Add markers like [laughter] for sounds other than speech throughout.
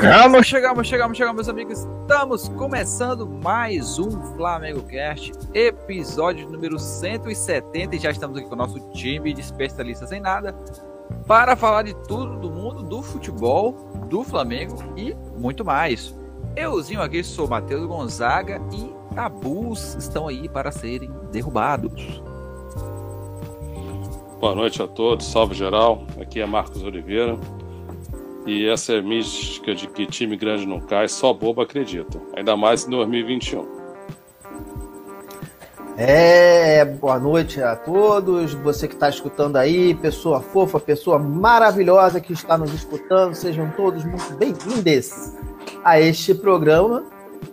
Chegamos, chegamos, chegamos, chegamos, meus amigos. Estamos começando mais um Flamengo Cast, episódio número 170. E já estamos aqui com o nosso time de especialistas em nada para falar de tudo do mundo do futebol, do Flamengo e muito mais. Euzinho aqui sou Matheus Gonzaga e tabus estão aí para serem derrubados. Boa noite a todos, salve geral. Aqui é Marcos Oliveira. E essa é mística de que time grande não cai, só bobo acredita. Ainda mais em 2021. É, boa noite a todos. Você que está escutando aí, pessoa fofa, pessoa maravilhosa que está nos escutando, sejam todos muito bem-vindos a este programa.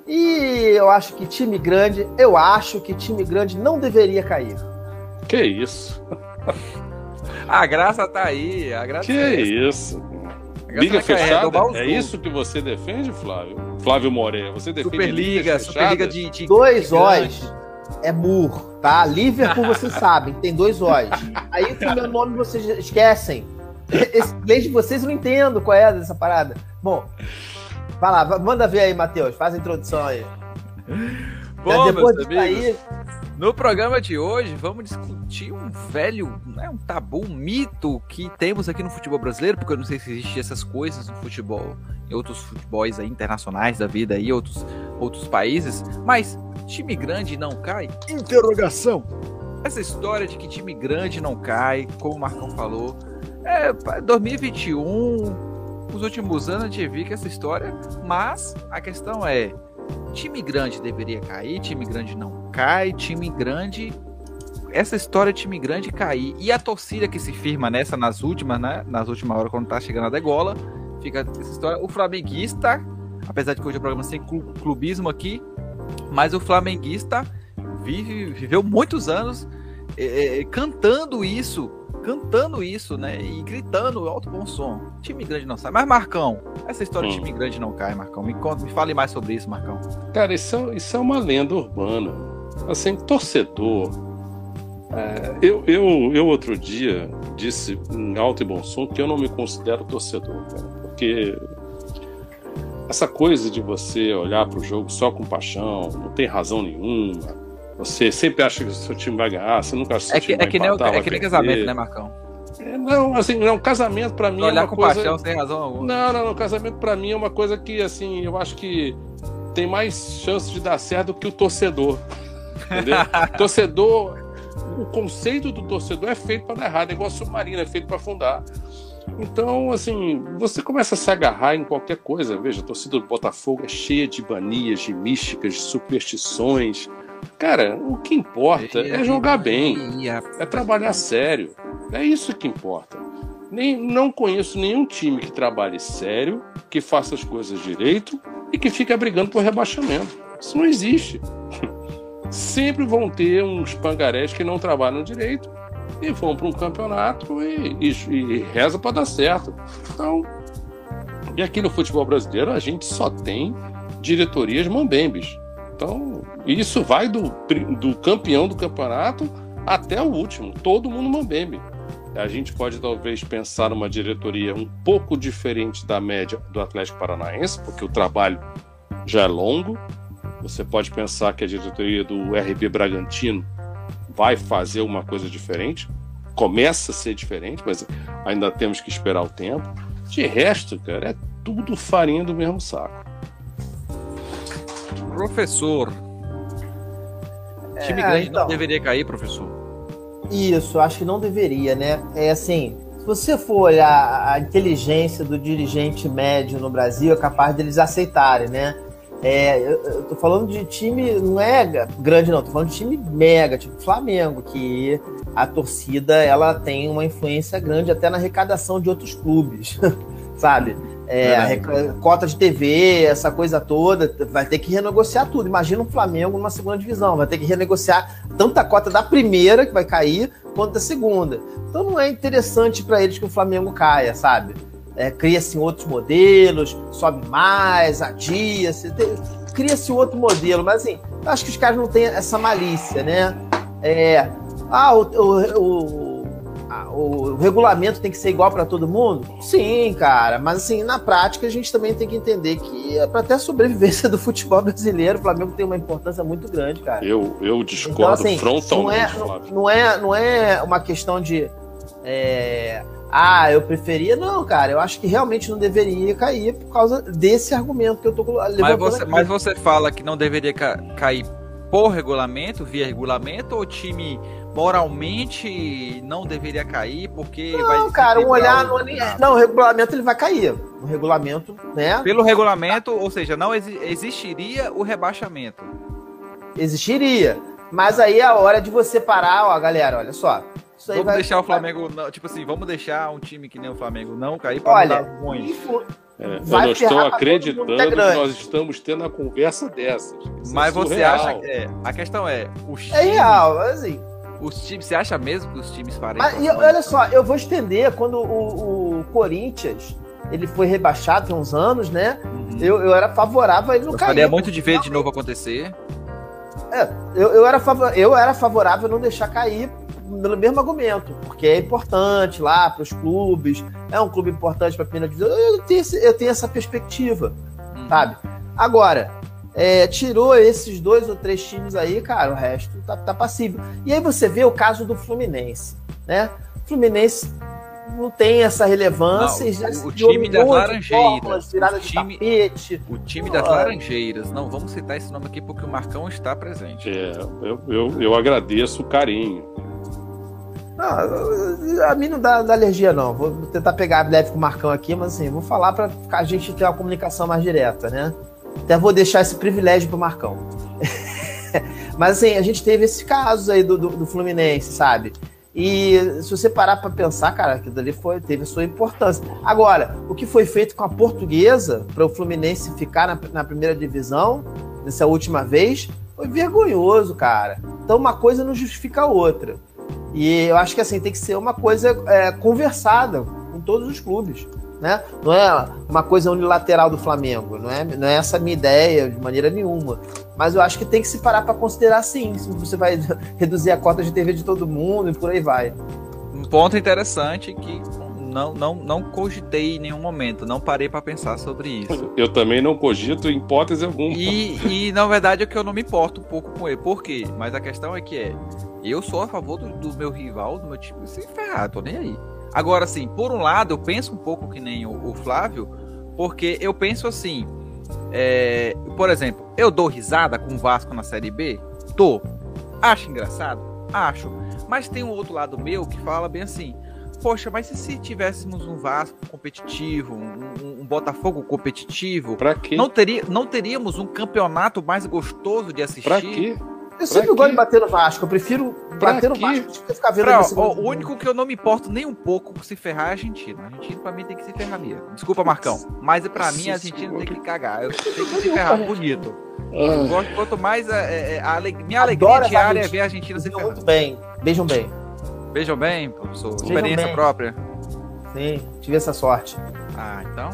E eu acho que time grande, eu acho que time grande não deveria cair. Que isso? A graça tá aí, a graça Que é isso? Liga fechada? É isso que você defende, Flávio? Flávio Moreira, você defende Superliga, Superliga de, de dois O's é Mur, tá? Liverpool vocês [laughs] sabem, tem dois O's. Aí o meu nome vocês esquecem. Esse inglês de vocês eu não entendo qual é dessa parada. Bom, vai lá, manda ver aí, Matheus, faz a introdução aí. Bom, depois meus amigos, aí... no programa de hoje vamos discutir um velho, né, um tabu, um mito que temos aqui no futebol brasileiro, porque eu não sei se existem essas coisas no futebol, em outros futebols aí, internacionais da vida e outros, outros países, mas time grande não cai? Interrogação. Essa história de que time grande não cai, como o Marcão falou, é 2021, os últimos anos a gente viu que essa história, mas a questão é, time grande deveria cair, time grande não cai, time grande essa história de time grande cair e a torcida que se firma nessa nas últimas, né, nas últimas horas quando tá chegando a degola, fica essa história, o flamenguista, apesar de que hoje o programa sem clubismo aqui, mas o flamenguista vive, viveu muitos anos é, cantando isso, cantando isso, né? E gritando alto bom som. Time grande não sai. Mas, Marcão, essa história hum. de time grande não cai, Marcão. Me, conta, me fale mais sobre isso, Marcão. Cara, isso, é, isso é uma lenda urbana. Assim, torcedor. É, eu, eu, eu outro dia disse em alto e bom som que eu não me considero torcedor, cara, porque essa coisa de você olhar para o jogo só com paixão, não tem razão nenhuma, você sempre acha que o seu time vai ganhar, você nunca acha que é que, é que nem, empatar, é que nem casamento, né, Marcão? É, não, assim, não, casamento para mim é olhar uma com coisa... paixão sem razão alguma. Não, não, não, casamento para mim é uma coisa que, assim, eu acho que tem mais chance de dar certo do que o torcedor. Entendeu? torcedor, o conceito do torcedor é feito para dar errado, é igual submarino, é feito para afundar. Então, assim, você começa a se agarrar em qualquer coisa. Veja, a torcida do Botafogo é cheia de manias, de místicas, de superstições. Cara, o que importa é jogar bem, é trabalhar sério. É isso que importa. Nem, não conheço nenhum time que trabalhe sério, que faça as coisas direito e que fique brigando por rebaixamento. Isso não existe. [laughs] Sempre vão ter uns pangarés que não trabalham direito e vão para um campeonato e, e, e reza para dar certo. Então, e aqui no futebol brasileiro a gente só tem diretorias mambembes. Então, isso vai do, do campeão do campeonato até o último, todo mundo mambembe. A gente pode talvez pensar numa diretoria um pouco diferente da média do Atlético Paranaense, porque o trabalho já é longo. Você pode pensar que a diretoria do RB Bragantino vai fazer uma coisa diferente. Começa a ser diferente, mas ainda temos que esperar o tempo. De resto, cara, é tudo farinha do mesmo saco. Professor. Time é, grande então, não deveria cair, professor? Isso, acho que não deveria, né? É assim, se você for olhar a inteligência do dirigente médio no Brasil, é capaz deles aceitarem, né? É, eu, eu tô falando de time, não é grande não, tô falando de time mega, tipo Flamengo, que a torcida ela tem uma influência grande até na arrecadação de outros clubes, [laughs] sabe? É, a cota de TV, essa coisa toda, vai ter que renegociar tudo. Imagina um Flamengo numa segunda divisão, vai ter que renegociar tanta cota da primeira, que vai cair, quanto da segunda. Então não é interessante para eles que o Flamengo caia, sabe? É, cria-se outros modelos, sobe mais, adia, cria-se outro modelo, mas assim, eu acho que os caras não têm essa malícia, né? É, ah, o, o, o, o regulamento tem que ser igual para todo mundo? Sim, cara, mas assim, na prática a gente também tem que entender que é para até a sobrevivência [laughs] do futebol brasileiro, o Flamengo tem uma importância muito grande, cara. Eu, eu discordo então, assim, frontalmente, não é, não, não, é, não é uma questão de. É, ah, eu preferia. Não, cara, eu acho que realmente não deveria cair por causa desse argumento que eu tô levantando. Mas você, mas você fala que não deveria ca cair por regulamento, via regulamento, ou o time moralmente não deveria cair porque não, vai cara, um olhar no, não, o regulamento ele vai cair. O regulamento, né? Pelo regulamento, ou seja, não existiria o rebaixamento. Existiria, mas aí é a hora de você parar, ó, galera, olha só. Vamos vai, deixar o Flamengo, não, tipo assim, vamos deixar um time que nem o Flamengo não cair para olha, ruim. É, eu não estou acreditando que nós estamos tendo a conversa dessas. Isso Mas é você acha que. É, a questão é. Os é real, assim. Os times, você acha mesmo que os times farem Mas, e, olha só, eu vou estender quando o, o Corinthians ele foi rebaixado tem uns anos, né? Uhum. Eu, eu era favorável a ele não eu cair. Gostaria muito de ver de novo acontecer. É, eu, eu, era favor, eu era favorável a não deixar cair pelo mesmo argumento, porque é importante lá para os clubes, é um clube importante para a primeira divisão. Eu tenho, eu tenho essa perspectiva, hum. sabe? Agora, é, tirou esses dois ou três times aí, cara, o resto tá, tá passível. E aí você vê o caso do Fluminense, né? O Fluminense não tem essa relevância. Não, o, o time das Laranjeiras. o time, o time das Laranjeiras. Não, vamos citar esse nome aqui porque o Marcão está presente. É, eu, eu, eu agradeço o carinho. Não, a mim não dá, dá, alergia, não. Vou tentar pegar leve com o Marcão aqui, mas assim, vou falar para a gente ter uma comunicação mais direta, né? Até vou deixar esse privilégio pro Marcão. [laughs] mas assim, a gente teve esses casos aí do, do, do Fluminense, sabe? E se você parar para pensar, cara, aquilo dali foi, teve a sua importância. Agora, o que foi feito com a portuguesa para o Fluminense ficar na, na primeira divisão, nessa última vez, foi vergonhoso, cara. Então uma coisa não justifica a outra. E eu acho que assim tem que ser uma coisa é, conversada com todos os clubes. Né? Não é uma coisa unilateral do Flamengo, não é, não é essa a minha ideia de maneira nenhuma. Mas eu acho que tem que se parar para considerar sim, se você vai [laughs] reduzir a cota de TV de todo mundo e por aí vai. Um ponto interessante que não, não, não cogitei em nenhum momento, não parei para pensar sobre isso. [laughs] Eu também não cogito em hipótese alguma. E, e na verdade é que eu não me importo um pouco com ele. Por quê? Mas a questão é que é, eu sou a favor do, do meu rival, do meu time, se ferrar, tô nem aí. Agora, assim, por um lado, eu penso um pouco que nem o, o Flávio, porque eu penso assim, é, por exemplo, eu dou risada com o Vasco na Série B? Tô. Acho engraçado? Acho. Mas tem um outro lado meu que fala bem assim, poxa, mas e se tivéssemos um Vasco competitivo, um, um Botafogo competitivo? Pra quê? Não, teria, não teríamos um campeonato mais gostoso de assistir? Pra quê? Eu sempre gosto de bater no Vasco. Eu prefiro pra bater quê? no Vasco do que ficar vendo pra, ó, O único que eu não me importo nem um pouco se ferrar é a Argentina. A Argentina pra mim tem que se ferrar mesmo. Desculpa, Marcão. Mas pra mim a Argentina tem que cagar. Eu tenho que se ferrar bonito. Eu gosto, quanto mais a, é, é, a, a minha alegria diária é ver a Argentina se ferrar. Muito bem. Beijam bem. Beijam bem, professor. Beijam Experiência bem. própria. Sim, tive essa sorte. Ah, então.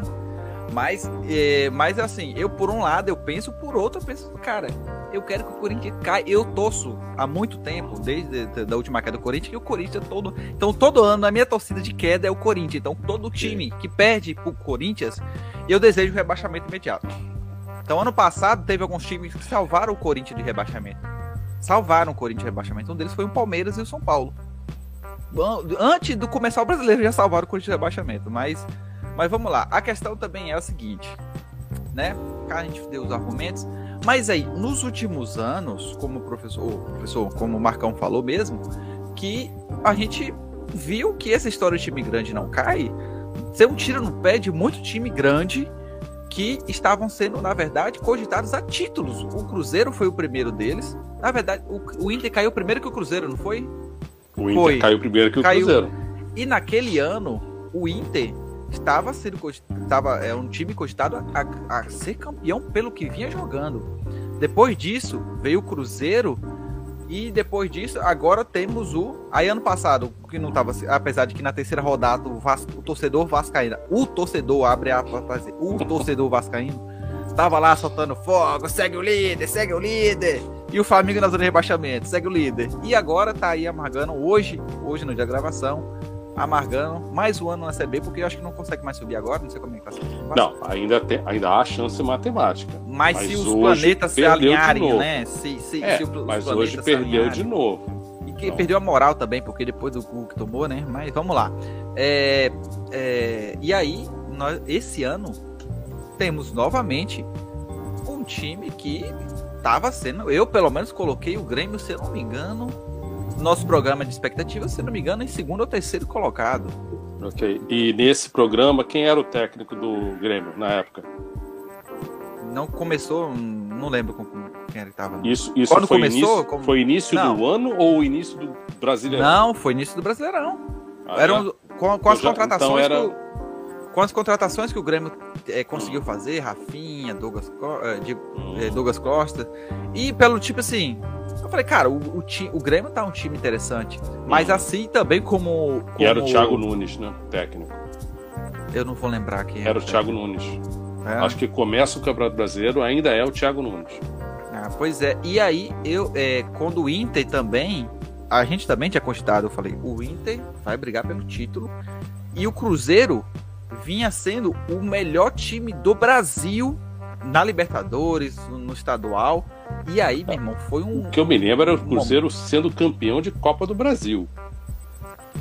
Mas, é, mas assim, eu por um lado eu penso, por outro eu penso, cara, eu quero que o Corinthians caia. Eu torço há muito tempo, desde a última queda do Corinthians, que o Corinthians todo. Então, todo ano, a minha torcida de queda é o Corinthians. Então, todo time que perde pro Corinthians, eu desejo rebaixamento imediato. Então, ano passado, teve alguns times que salvaram o Corinthians de rebaixamento. Salvaram o Corinthians de rebaixamento. Um deles foi o Palmeiras e o São Paulo. Antes do começar o brasileiro, já salvaram o Corinthians de rebaixamento. Mas, mas vamos lá. A questão também é a seguinte, né? A gente deu os argumentos. Mas aí, nos últimos anos, como o professor, o professor, como o Marcão falou mesmo, que a gente viu que essa história de time grande não cai, ser um tiro no pé de muito time grande que estavam sendo, na verdade, cogitados a títulos. O Cruzeiro foi o primeiro deles. Na verdade, o, o Inter caiu primeiro que o Cruzeiro, não foi? O Inter foi. caiu primeiro que o caiu. Cruzeiro. E naquele ano, o Inter estava sendo estava é um time cogitado a, a, ser campeão pelo que vinha jogando. Depois disso veio o Cruzeiro e depois disso agora temos o aí ano passado que não estava apesar de que na terceira rodada o, o torcedor vascaíno, o torcedor abre a o torcedor vascaíno estava lá soltando fogo, segue o líder, segue o líder. E o Flamengo na zona de rebaixamento, segue o líder. E agora tá aí amargando hoje, hoje no dia da gravação, amargando mais um ano na Série B, porque eu acho que não consegue mais subir agora, não sei como é que tá sendo. Não, ainda, tem, ainda há chance matemática. Mas, mas se os planetas se alinharem, né? Se, se, é, se mas hoje perdeu de novo. E que perdeu a moral também, porque depois do gol que tomou, né? Mas vamos lá. É, é, e aí, nós, esse ano, temos novamente um time que estava sendo. Eu, pelo menos, coloquei o Grêmio, se eu não me engano, nosso programa de expectativa, se não me engano, em segundo ou terceiro colocado. Ok. E nesse programa, quem era o técnico do Grêmio na época? Não começou, não lembro com quem que estava. Isso, isso Quando foi começou, início, como... foi início do ano ou início do Brasileirão? Não, foi início do Brasileirão. Ah, Eram com, com as já, contratações. Então era... que, com as contratações que o Grêmio é, conseguiu hum. fazer, Rafinha, Douglas, de, hum. é, Douglas Costa, e pelo tipo assim, eu falei, cara, o, o, o Grêmio tá um time interessante. Mas hum. assim também como, como. E era o Thiago Nunes, né? Técnico. Eu não vou lembrar quem era. Era o Thiago Nunes. É. Acho que começa o Campeonato Brasileiro, ainda é o Thiago Nunes. Ah, pois é. E aí, eu, é, quando o Inter também. A gente também tinha cogitado, eu falei, o Inter vai brigar pelo título. E o Cruzeiro vinha sendo o melhor time do Brasil na Libertadores, no estadual. E aí, meu irmão, foi um. O que eu me lembro era o Cruzeiro sendo campeão de Copa do Brasil.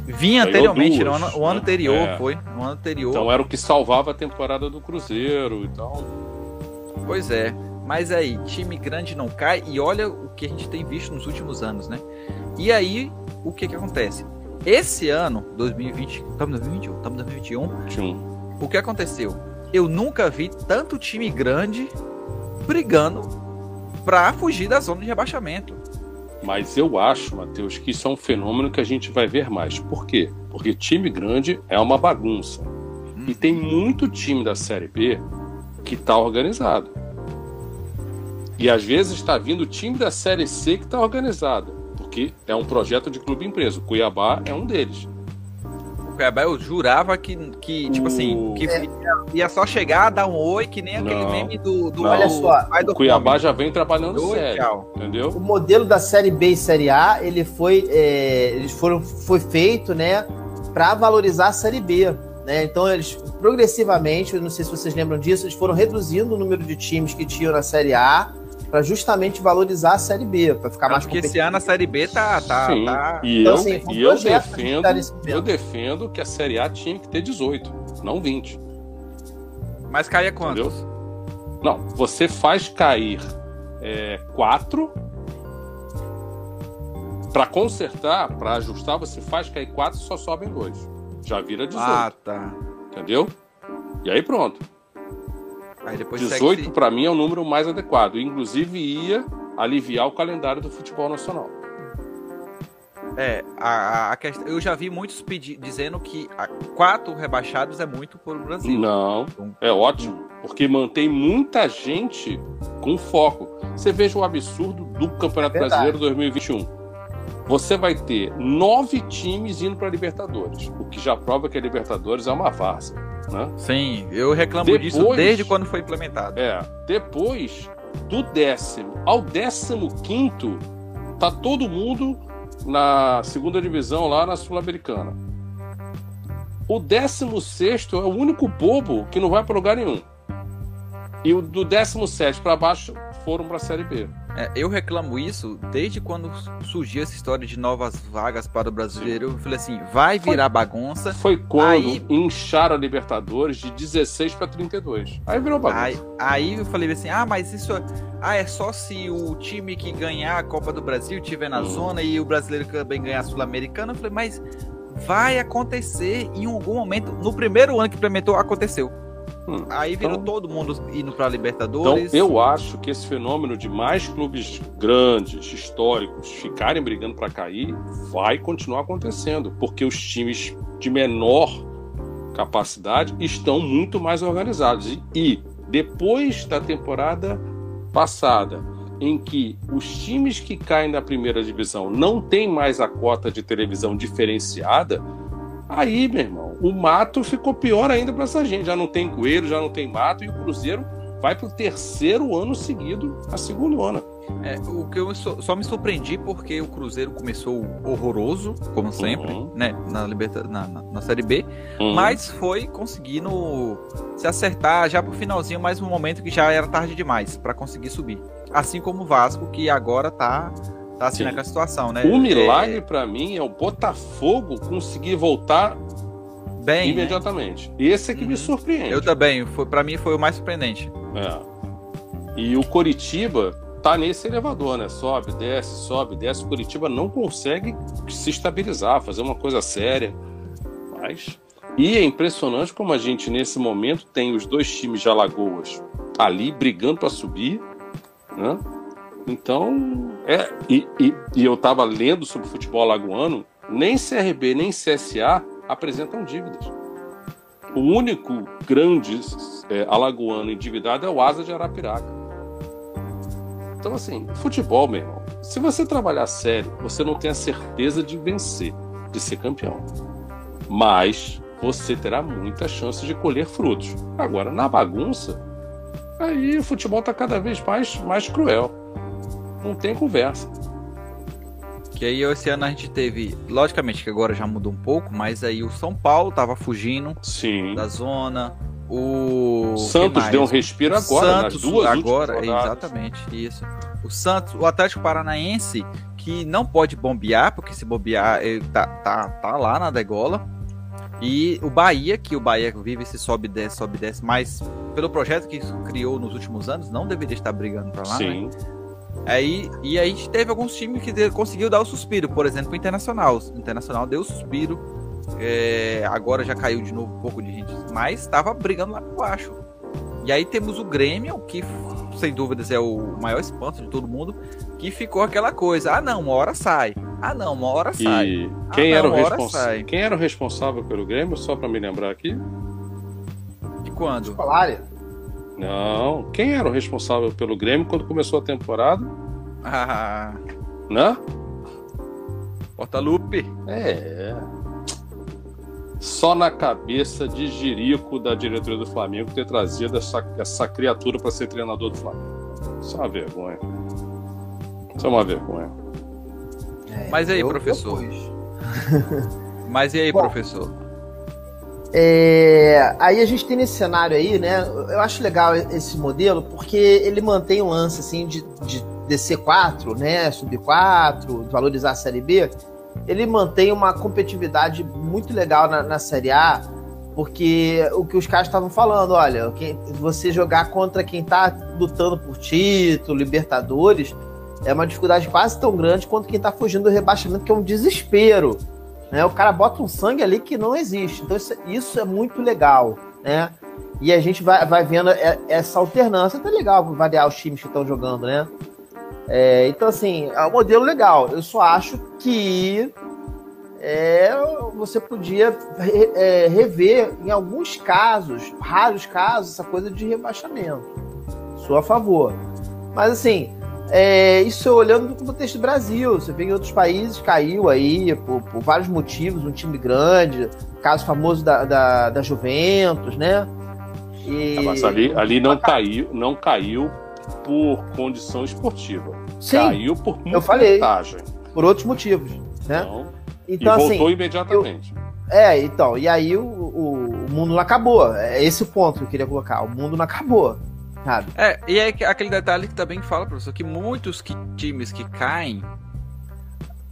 Vinha anteriormente, duas, no ano, o ano né? anterior é. foi. No ano anterior. Então era o que salvava a temporada do Cruzeiro e tal. Pois é. Mas aí, time grande não cai e olha o que a gente tem visto nos últimos anos, né? E aí, o que que acontece? Esse ano, 2020, estamos em 2021, estamos em 2021. Sim. O que aconteceu? Eu nunca vi tanto time grande brigando para fugir da zona de rebaixamento. Mas eu acho, Matheus, que isso é um fenômeno que a gente vai ver mais. Por quê? Porque time grande é uma bagunça. Hum. E tem muito time da Série B que está organizado. E às vezes está vindo o time da Série C que está organizado. Porque é um projeto de clube empresa. O Cuiabá é um deles. Cuiabá eu jurava que, que tipo assim, que é. ia, só chegar, dar um oi, que nem aquele não, meme do, do, Olha só, o Cuiabá já vem trabalhando oi, sério, tchau. entendeu? O modelo da Série B e Série A, ele foi, é, eles foram, foi feito, né, para valorizar a Série B. Né? Então, eles progressivamente, eu não sei se vocês lembram disso, eles foram reduzindo o número de times que tinham na Série A para justamente valorizar a Série B, para ficar mais Porque esse ano a Série B tá. tá, Sim. tá... E, então, eu, assim, e eu, defendo, eu defendo que a Série A tinha que ter 18, não 20. Mas caia quantos? Entendeu? Não, você faz cair é, 4. Para consertar, para ajustar, você faz cair 4 e só sobem 2. Já vira 18. Ah, tá. Entendeu? E aí pronto. Aí depois 18 para mim é o número mais adequado. Inclusive ia aliviar o calendário do futebol nacional. É, a, a questão, eu já vi muitos pedir, dizendo que quatro rebaixados é muito para o Brasil. Não, então, é ótimo, porque mantém muita gente com foco. Você veja o absurdo do Campeonato é Brasileiro 2021. Você vai ter nove times indo para a Libertadores, o que já prova que a Libertadores é uma várzea. Né? Sim, eu reclamo depois, disso desde quando foi implementado. É, depois do décimo ao décimo quinto, tá todo mundo na segunda divisão lá na Sul-Americana. O décimo sexto é o único bobo que não vai para lugar nenhum. E o do décimo sétimo para baixo foram para a Série B. É, eu reclamo isso desde quando surgiu essa história de novas vagas para o brasileiro. Eu falei assim, vai virar foi, bagunça. Foi quando aí, incharam a Libertadores de 16 para 32. Aí virou bagunça. Aí, aí, eu falei assim, ah, mas isso ah, é só se o time que ganhar a Copa do Brasil tiver na hum. zona e o brasileiro também ganhar a Sul-Americana. Eu falei, mas vai acontecer em algum momento. No primeiro ano que implementou, aconteceu. Hum, Aí virou então, todo mundo indo para Libertadores. Então, eu acho que esse fenômeno de mais clubes grandes, históricos, ficarem brigando para cair, vai continuar acontecendo, porque os times de menor capacidade estão muito mais organizados. E, e depois da temporada passada, em que os times que caem na primeira divisão não têm mais a cota de televisão diferenciada, Aí, meu irmão, o mato ficou pior ainda para essa gente. Já não tem coelho, já não tem mato, e o Cruzeiro vai para o terceiro ano seguido a segunda ano. É, o que eu só, só me surpreendi porque o Cruzeiro começou horroroso, como sempre, Uhum. né? Na, liberta, na, na, na Série B, Uhum. mas foi conseguindo se acertar já pro finalzinho, mais um momento que já era tarde demais pra conseguir subir. Assim como o Vasco, que agora tá, tá assim Sim. naquela situação, né? O milagre pra mim é o Botafogo conseguir voltar É, bem, né? imediatamente. Esse é que me Uhum. surpreende. Eu também, foi, pra mim foi o mais surpreendente. É. E o Coritiba tá nesse elevador, né? Sobe, desce, sobe, desce. O Coritiba não consegue se estabilizar, fazer uma coisa séria. Mas. E é impressionante como a gente, nesse momento, tem os dois times de Alagoas ali brigando para subir, né? Então, é. E, e, e eu tava lendo sobre futebol alagoano, nem CRB nem CSA apresentam dívidas. O único grande é, alagoano endividado é o Asa de Arapiraca. Então, assim, futebol, meu irmão, se você trabalhar sério, você não tem a certeza de vencer, de ser campeão. Mas você terá muita chance de colher frutos. Agora, na bagunça, aí o futebol está cada vez mais, mais cruel. Não tem conversa. Que aí esse ano a gente teve, logicamente que agora já mudou um pouco, mas aí o São Paulo tava fugindo Sim. da zona. O Santos deu um respiro agora, Santos, nas duas agora, exatamente, isso. O Santos, o Atlético Paranaense, que não pode bombear, porque se bombear, ele tá, tá, tá lá na degola. E o Bahia, que o Bahia vive esse sobe e desce, sobe e desce, mas pelo projeto que isso criou nos últimos anos, não deveria estar brigando pra lá, né? Aí, e aí a gente teve alguns times que de- conseguiu dar o suspiro, por exemplo, o Internacional. O Internacional deu o suspiro, é, agora já caiu de novo um pouco de gente, mas estava brigando lá por baixo. E aí temos o Grêmio, que sem dúvidas é o maior espanto de todo mundo, que ficou aquela coisa, ah não, uma hora sai, ah não, uma hora sai. E quem, Ah, era não, o uma hora responsável? sai. quem era o responsável pelo Grêmio, só para me lembrar aqui? De quando? Colário. Não. Quem era o responsável pelo Grêmio quando começou a temporada? Ah, Né? Portalupe. É. Só na cabeça de Jirico da diretoria do Flamengo ter trazido essa, essa criatura para ser treinador do Flamengo. Isso é uma vergonha. Isso é uma vergonha. Mas aí, professor? Mas e aí, Bom, professor? É, aí a gente tem nesse cenário aí, né? Eu acho legal esse modelo porque ele mantém o lance assim de, de descer 4, né? Subir 4, valorizar a série B. Ele mantém uma competitividade muito legal na, na série A, porque o que os caras estavam falando, olha, quem- você jogar contra quem tá lutando por título, Libertadores, é uma dificuldade quase tão grande quanto quem tá fugindo do rebaixamento, que é um desespero né? O cara bota um sangue ali que não existe. Então isso, isso é muito legal, né? E a gente vai, vai vendo é- essa alternância, tá legal variar os times que estão jogando, né? É, então, assim, é um modelo legal. Eu só acho que é, você podia re- é, rever, em alguns casos, raros casos, essa coisa de rebaixamento. Sou a favor. Mas, assim, é, isso olhando no contexto do Brasil. Você vê que em outros países caiu aí por, por vários motivos, um time grande, caso famoso da, da, da Juventus, né? E... Ah, Mas ali, ali não caiu, não caiu por condição esportiva. Sim, Caiu por eu falei. montagem. por outros motivos, né? Então, Então, e voltou assim, imediatamente. é, então, e aí o, o, o mundo não acabou. É esse o ponto que eu queria colocar. O mundo não acabou, sabe? É, e é que- aquele detalhe que também fala, professor, que muitos que- times que caem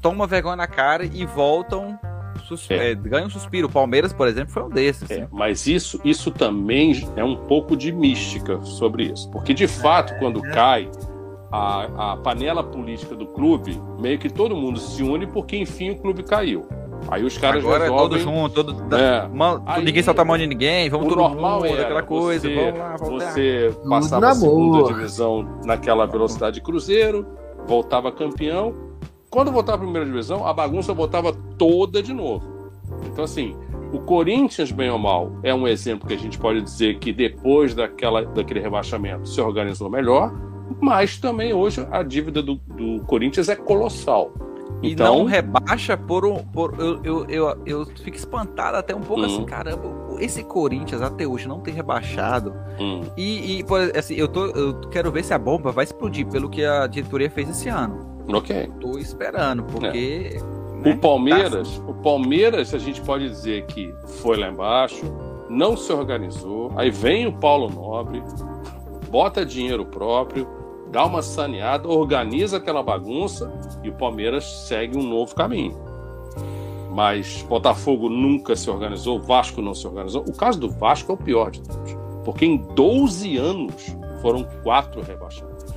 tomam vergonha na cara e voltam, sus- É. é, ganham um suspiro. O Palmeiras, por exemplo, foi um desses. É, mas isso, isso também é um pouco de mística sobre isso. Porque, de fato, quando cai a, a panela política do clube, meio que todo mundo se une porque, enfim, o clube caiu. Aí os caras Agora é todo resolvem... junto, todo, da- É. mão- Aí, ninguém solta a mão de ninguém, vamos o todo normal mundo, era aquela coisa, você, vamos lá, vamos você passava a segunda boa. divisão naquela velocidade de cruzeiro, voltava campeão. Quando voltava a primeira divisão, a bagunça voltava toda de novo. Então, assim, o Corinthians, bem ou mal, é um exemplo que a gente pode dizer que depois daquela, daquele rebaixamento se organizou melhor, mas também hoje a dívida do, do Corinthians é colossal. E então... não rebaixa por um. Por, eu, eu, eu, eu fico espantado até um pouco hum. assim, caramba, esse Corinthians até hoje não tem rebaixado. Hum. E, e por, assim, eu, tô, eu quero ver se a bomba vai explodir pelo que a diretoria fez esse ano. Ok. Tô esperando, porque. É. Né, o Palmeiras, tá... o Palmeiras, a gente pode dizer que foi lá embaixo, não se organizou. Aí vem o Paulo Nobre, bota dinheiro próprio dá uma saneada, organiza aquela bagunça e o Palmeiras segue um novo caminho. Mas Botafogo nunca se organizou, Vasco não se organizou. O caso do Vasco é o pior de todos, porque em 12 anos foram quatro rebaixamentos.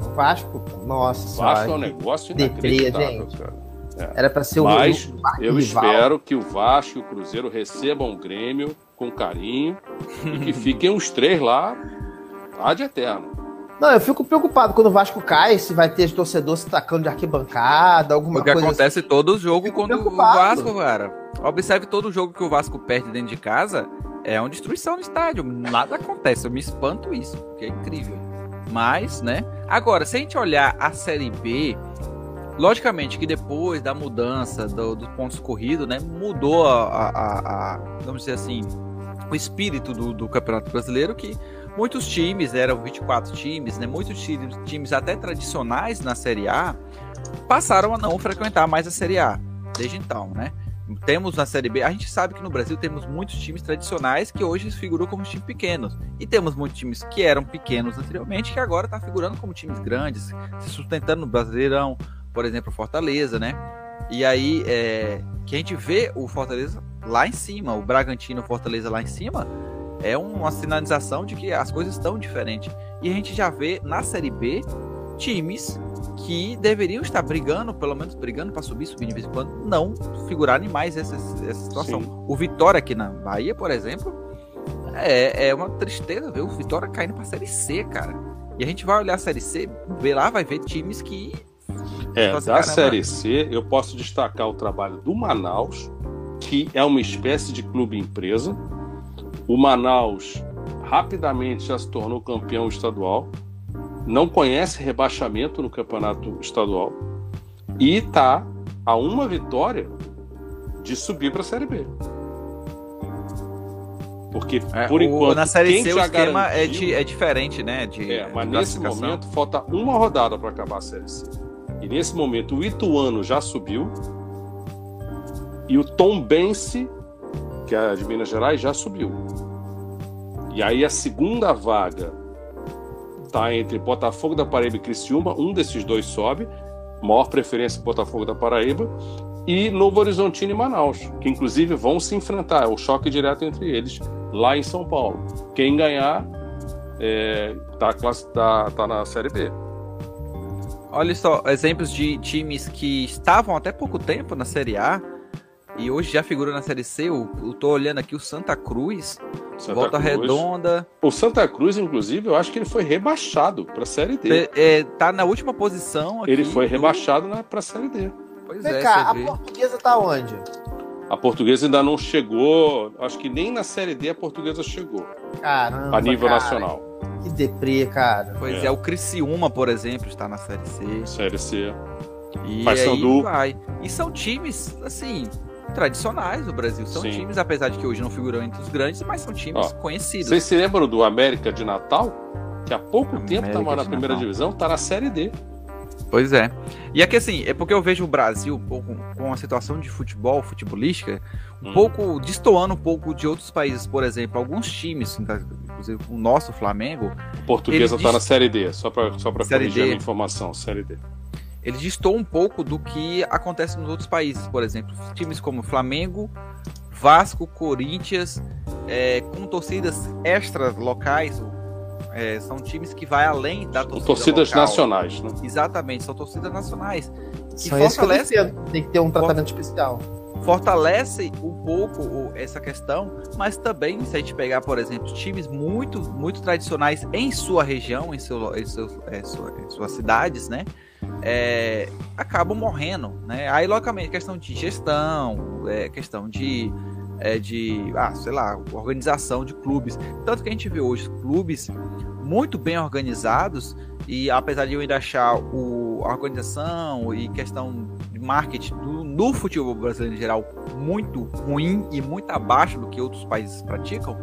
O Vasco, nossa o Vasco é um negócio inacreditável, cara. É. Era para ser o Mas o, eu espero que o Vasco e o Cruzeiro recebam o Grêmio com carinho e que [laughs] fiquem os três lá de eterno. Não, eu fico preocupado quando o Vasco cai, se vai ter torcedor se tacando de arquibancada, alguma coisa. O que acontece assim. todo jogo quando o Vasco, cara. Observe todo jogo que o Vasco perde dentro de casa, é uma destruição no estádio. Nada acontece, eu me espanto isso, porque é incrível. Mas, né? Agora, se a gente olhar a Série B, logicamente que depois da mudança do, dos pontos corridos, né? Mudou a, a, a, vamos dizer assim, o espírito do, do Campeonato Brasileiro, que muitos times, eram 24 times, né? Muitos times, times até tradicionais na Série A passaram a não frequentar mais a Série A desde então, né? Temos na Série B, a gente sabe que no Brasil temos muitos times tradicionais que hoje figuram como times pequenos. E temos muitos times que eram pequenos anteriormente que agora estão tá figurando como times grandes, se sustentando no Brasileirão, por exemplo, Fortaleza, né? E aí, é, que a gente vê o Fortaleza lá em cima, o Bragantino Fortaleza lá em cima, é uma sinalização de que as coisas estão diferentes. E a gente já vê na Série B times que deveriam estar brigando, pelo menos brigando para subir, subir de vez em quando, não figurarem mais essa, essa situação. Sim. O Vitória aqui na Bahia, por exemplo, é, é uma tristeza ver o Vitória caindo para a Série C, cara. E a gente vai olhar a Série C, ver lá, vai ver times que. É, assim, da Série C, eu posso destacar o trabalho do Manaus, que é uma espécie de clube empresa, o Manaus rapidamente já se tornou campeão estadual, não conhece rebaixamento no campeonato estadual e está a uma vitória de subir para a Série B. Porque, é, por enquanto, na Série C o esquema é, de, é, diferente, né? De, é, mas nesse momento falta uma rodada para acabar a Série C. E nesse momento o Ituano já subiu e o Tom Bense que é de Minas Gerais, já subiu. E aí a segunda vaga está entre Botafogo da Paraíba e Criciúma, um desses dois sobe, maior preferência Botafogo da Paraíba, e Novo Horizontino e Manaus, que inclusive vão se enfrentar, é o choque direto entre eles, lá em São Paulo. Quem ganhar é, tá, tá na Série B. Olha só, exemplos de times que estavam até pouco tempo na Série A, e hoje já figura na Série C. Eu, eu tô olhando aqui o Santa Cruz, Santa Volta Cruz. Redonda. O Santa Cruz, inclusive, eu acho que ele foi rebaixado para a Série D. É, tá na última posição. ele foi do... rebaixado para a Série D. Pois Vem é, cá, a portuguesa tá onde? A portuguesa ainda não chegou. Acho que nem na Série D a portuguesa chegou. Caramba. A nível cara. nacional. Que deprê, cara. Pois é. é. o Criciúma, por exemplo, está na Série C. Série C. E aí vai. E são times, assim, tradicionais do Brasil. São Sim. times, apesar de que hoje não figuram entre os grandes, mas são times Ó, conhecidos. Vocês se lembram do América de Natal? Que há pouco América tempo estava na primeira Natal. divisão, está na Série D. Pois é. E aqui assim, é porque eu vejo o Brasil um pouco com a situação de futebol, futebolística, um hum. pouco destoando um pouco de outros países, por exemplo, alguns times, inclusive o nosso Flamengo. O portuguesa está na Série D, só para só corrigir D. a minha informação, Série D ele distou um pouco do que acontece nos outros países. Por exemplo, times como Flamengo, Vasco, Corinthians, é, com torcidas extra locais, é, são times que vai além da torcida Torcidas local. nacionais, né? Exatamente, são torcidas nacionais. Que são fortalece... que tem que ter um tratamento especial. Fortalece um pouco essa questão, mas também, se a gente pegar, por exemplo, times muito, muito tradicionais em sua região, em, seu, em, seu, é, sua, em suas cidades, né? É, acabam morrendo, né? Aí, logicamente, questão de gestão, é, questão de, é, de, ah, sei lá, organização de clubes. Tanto que a gente vê hoje clubes muito bem organizados e apesar de eu ainda achar o, organização e questão de marketing do, no futebol brasileiro em geral muito ruim e muito abaixo do que outros países praticam,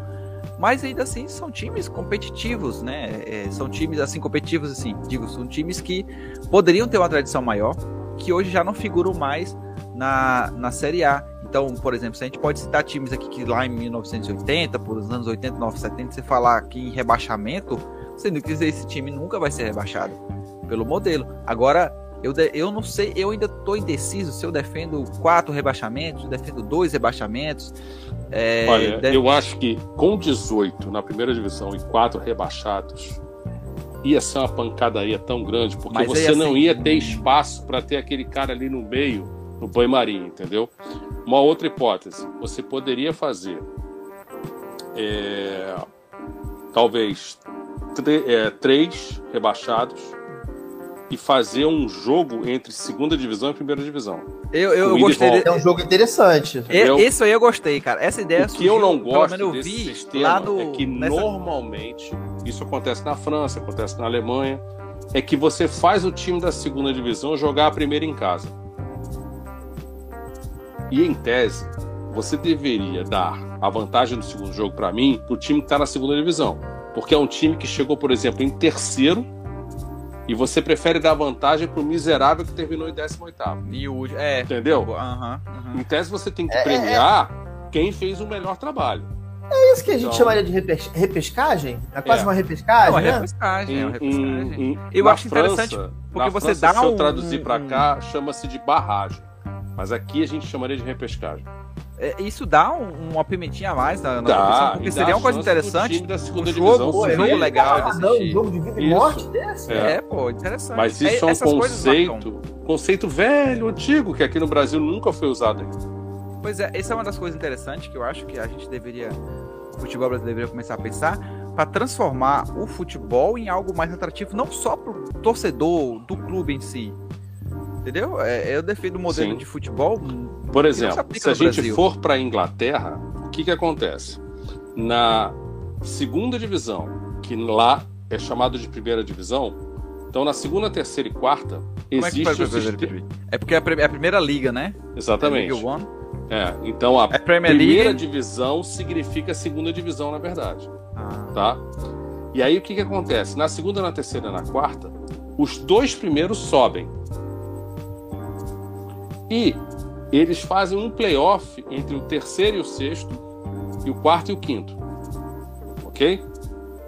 mas ainda assim são times competitivos, né? É, são times assim competitivos, assim, digo, são times que poderiam ter uma tradição maior, que hoje já não figuram mais na, na Série A. Então, por exemplo, se a gente pode citar times aqui que lá em 1980, por os anos 80, 90, 70, você falar aqui em rebaixamento, sendo que esse time nunca vai ser rebaixado pelo modelo. Agora, eu, de, eu não sei, eu ainda estou indeciso se eu defendo quatro rebaixamentos, defendo dois rebaixamentos. É, Olha, deve... eu acho que com 18 na primeira divisão e quatro rebaixados, ia ser uma pancadaria tão grande, porque Mas você não ia ter espaço para ter aquele cara ali no meio, no banho-marinho, entendeu? Uma outra hipótese, você poderia fazer é, talvez é, três rebaixados e fazer um jogo entre segunda divisão e primeira divisão. Eu, eu, eu gostei. De... É um jogo interessante. Eu, Isso aí eu gostei, cara. Essa ideia. O que eu não gosto eu desse sistema no, é que nessa... normalmente isso acontece na França, acontece na Alemanha, é que você faz o time da segunda divisão jogar a primeira em casa. E em tese, você deveria dar a vantagem do segundo jogo para mim pro time que está na segunda divisão, porque é um time que chegou, por exemplo, em terceiro e você prefere dar vantagem pro miserável que terminou em 18 E o é. Entendeu? Uhum, uhum. Em tese você tem que é, premiar é, é. quem fez o melhor trabalho. É isso que a gente então, chamaria de repes repescagem? É quase é. uma repescagem, Não, né? repescagem, é uma repescagem. Em, em, Eu acho França, interessante porque você França, dá se um... eu traduzir para cá, chama-se de barragem. Mas aqui a gente chamaria de repescagem. É, isso dá um, uma pimentinha a mais na, na dá, porque seria uma coisa interessante. Da segunda um jogo, pô, um jogo legal de assistir. Um jogo de vida e morte desse? É. é, pô, interessante. Mas isso é, é um conceito, conceito velho, antigo, que aqui no Brasil nunca foi usado ainda. Pois é, essa é uma das coisas interessantes que eu acho que a gente deveria, o futebol brasileiro deveria começar a pensar para transformar o futebol em algo mais atrativo, não só para o torcedor do clube em si, Entendeu? É, eu defendo o modelo Sim. de futebol. Por exemplo, se, se a gente Brasil. for para a Inglaterra, o que, que acontece? Na segunda divisão, que lá é chamado de primeira divisão, então na segunda, terceira e quarta Como existe é, que o sistema... é porque é a primeira liga, né? Exatamente. É, então a é primeira divisão significa segunda divisão, na verdade. Ah. Tá? E aí o que, que acontece? Na segunda, na terceira e na quarta, os dois primeiros sobem. E eles fazem um playoff entre o terceiro e o sexto, e o quarto e o quinto. Ok?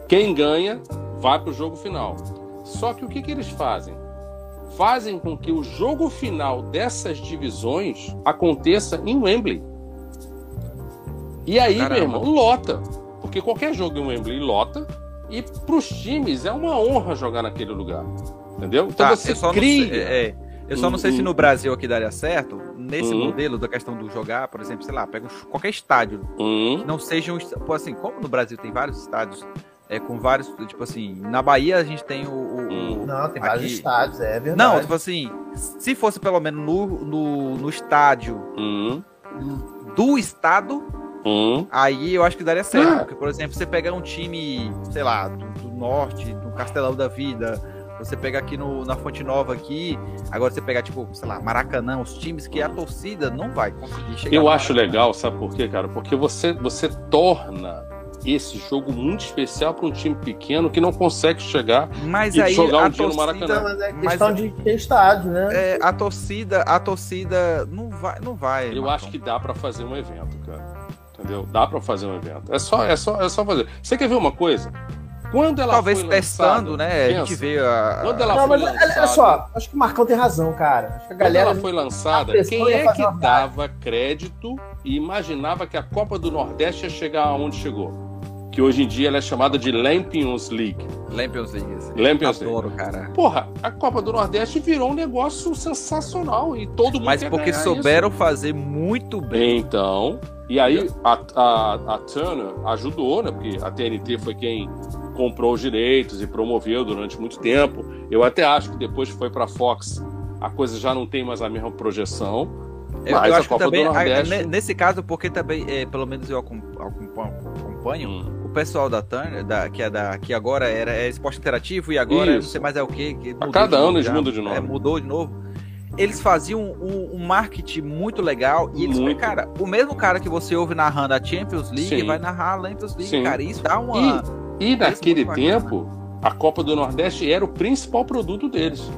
Quem ganha vai para o jogo final. Só que o que, que eles fazem? Fazem com que o jogo final dessas divisões aconteça em Wembley. E aí, Caramba. meu irmão, lota. Porque qualquer jogo em Wembley lota. E para os times é uma honra jogar naquele lugar. Entendeu? Então tá, você cria. Sei, é, eu só não sei se no Brasil aqui daria certo, nesse uhum. modelo da questão do jogar, por exemplo, sei lá, pega qualquer estádio, uhum. que não seja um. Assim, como no Brasil tem vários estádios é, com vários, tipo assim, na Bahia a gente tem o. o não, tem aqui... vários estádios, é verdade. Não, tipo assim, se fosse pelo menos no, no, no estádio uhum. do estado, uhum. aí eu acho que daria certo. Porque, por exemplo, você pegar um time, sei lá, do, do norte, do Castelão da Vida você pega aqui no, na Fonte Nova aqui, agora você pegar, tipo, sei lá, Maracanã, os times que a torcida não vai conseguir chegar. Eu acho legal, sabe por quê, cara? Porque você, você torna esse jogo muito especial para um time pequeno que não consegue chegar mas e aí, jogar um dia torcida, no Maracanã. Mas é questão mas, de ter estádio, né? É, a torcida, a torcida não vai, não vai. Eu Marcão. acho que dá para fazer um evento, cara. Entendeu? Dá para fazer um evento. É só, é só, é só fazer. Você quer ver uma coisa? Quando ela Talvez foi testando, lançada, né? Pensa, a gente vê a. Quando ela não, foi mas, lançada, olha só, acho que o Marcão tem razão, cara. Acho que a galera. Quando ela foi lançada, quem é que dava crédito e imaginava que a Copa do Nordeste ia chegar aonde chegou? Que hoje em dia ela é chamada de Lampions League. Lampions League. Assim. Lampions Adoro, League. cara. Porra, a Copa do Nordeste virou um negócio sensacional e todo mundo Mas porque souberam isso. fazer muito bem. Então, e aí a, a, a Turner ajudou, né? Porque a TNT foi quem comprou os direitos e promoveu durante muito tempo. Eu até acho que depois que foi para Fox, a coisa já não tem mais a mesma projeção. Eu, eu acho que também, Nordeste... nesse caso, porque também, é, pelo menos eu acompanho, hum. o pessoal da Turner, da, que, é da, que agora era é esporte interativo e agora Isso. não sei mais é o que. que A cada ano eles mudam de novo. É, mudou de novo. Eles faziam um, um, marketing muito legal e eles, muito. cara, o mesmo cara que você ouve narrando a Champions League Sim. vai narrar a Champions League, Sim. cara. Isso dá uma. E, e naquele tempo, a Copa do Nordeste era o principal produto deles.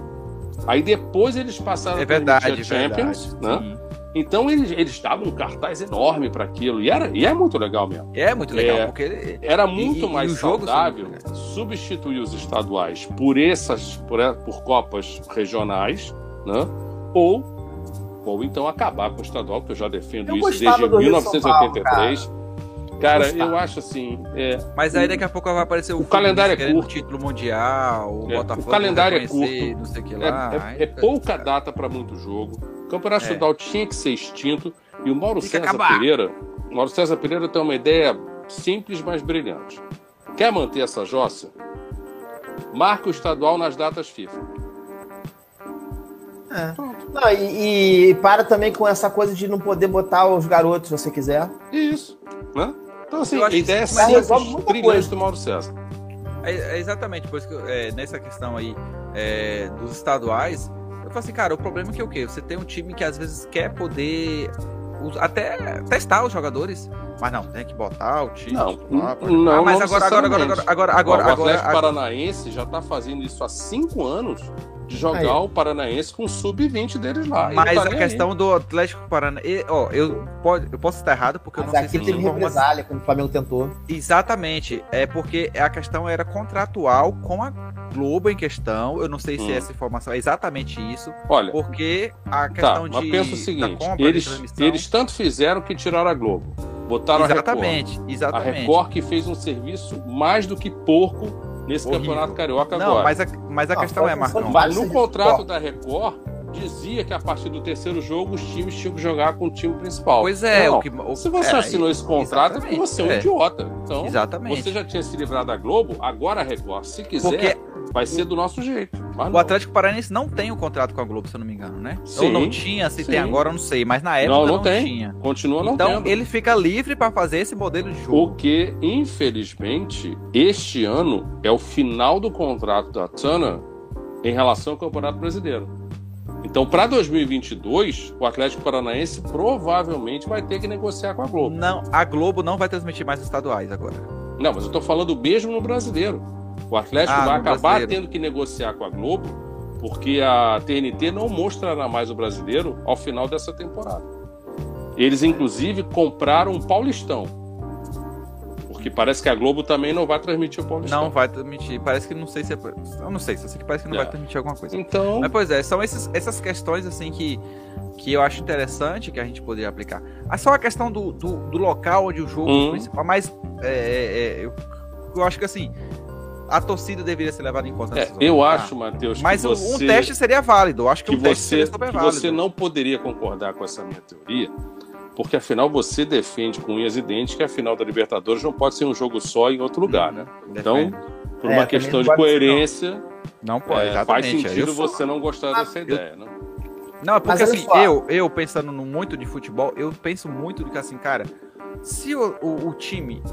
Aí depois eles passaram é verdade, Champions, verdade. né? Sim. Então eles, eles davam um cartaz enorme para aquilo. E, era, e é muito legal mesmo. É muito legal, é, porque. Era muito e, mais e saudável substituir os estaduais por essas, por, por Copas regionais, né? Ou, ou então acabar com o estadual, que eu já defendo eu isso desde 1983. Paulo, Cara, eu acho assim. É, Mas aí daqui a pouco vai aparecer o, o calendário é curto. título mundial, o é, Botafogo. O calendário é curto. Não sei que lá. É, é, é pouca data para muito jogo. O campeonato é. estadual tinha que ser extinto. E o Mauro César acabar. Pereira. O Mauro César Pereira tem uma ideia simples, mas brilhante. Quer manter essa jossa? Marca o estadual nas datas FIFA. É. Não, e, e, para também com essa coisa de não poder botar os garotos se você quiser. Isso. Né? Então, assim, a ideia é simples, brilhante do Mauro César. É, é, exatamente, pois que é, nessa questão aí é, dos estaduais, eu falo assim, cara, o problema é que é o quê? Você tem um time que às vezes quer poder até testar os jogadores, mas não, tem que botar o time. Não, lá, não, ah, mas agora, agora, agora, agora, agora, agora, o Atlético agora, Paranaense já está fazendo isso há cinco anos de jogar aí. o Paranaense com o sub-20 deles lá. Mas tá a questão aí. do Atlético Paranaense, ó, eu, pode, eu posso estar errado porque Mas eu não sei se teve represália quando o Flamengo tentou. Exatamente, é porque a questão era contratual com a Globo em questão. Eu não sei hum. se essa informação é exatamente isso. Olha, porque a tá, questão tá, de mas pensa o seguinte, compra, eles, eles tanto fizeram que tiraram a Globo. Botaram exatamente, a Record. Exatamente. A Record que fez um serviço mais do que porco nesse Horrível. campeonato carioca não, agora. Mas a, mas a ah, questão é, Marcão. Mas no contrato da Record dizia que a partir do terceiro jogo os times tinham que jogar com o time principal. Pois é, não, o que, o, se você é, assinou esse contrato é porque você é um é. idiota. Então, exatamente. você já tinha se livrado da Globo, agora a Record, se quiser, porque vai ser do nosso jeito. o Atlético Paranaense não tem o um contrato com a Globo, se eu não me engano, né? Sim, Ou não tinha, se sim. tem agora, eu não sei, mas na época não, não, não tem. tinha. Continua não então, tendo. ele fica livre para fazer esse modelo de jogo. Porque, infelizmente, este ano é o final do contrato da Tana em relação ao Campeonato Brasileiro. Então, para 2022, o Atlético Paranaense provavelmente vai ter que negociar com a Globo. Não, a Globo não vai transmitir mais estaduais agora. Não, mas eu estou falando mesmo no brasileiro. O Atlético ah, vai acabar brasileiro. tendo que negociar com a Globo, porque a TNT não mostrará mais o brasileiro ao final dessa temporada. Eles, inclusive, compraram um Paulistão. Porque parece que a Globo também não vai transmitir o Paulistão. Não vai transmitir. Parece que não sei se é. Eu não sei, só sei que parece que não é. vai transmitir alguma coisa. Então. Mas, pois é, são esses, essas questões assim que, que eu acho interessante que a gente poderia aplicar. Ah, só a questão do, do, do local onde o jogo hum. principal, mas é, é, é, eu, eu acho que assim a torcida deveria ser levada em conta. É, eu acho, Matheus, mas você, um teste seria válido. Eu acho que, que um teste você, seria super válido. Você não poderia concordar com essa minha teoria, porque afinal você defende com unhas e dentes que a final da Libertadores não pode ser um jogo só em outro lugar, né? Então, por uma é, questão de coerência, não, pode, é, faz sentido você não gostar dessa ideia, né? Não, é porque assim, eu, eu pensando no muito de futebol, eu penso muito do que assim, cara, se o, o, o time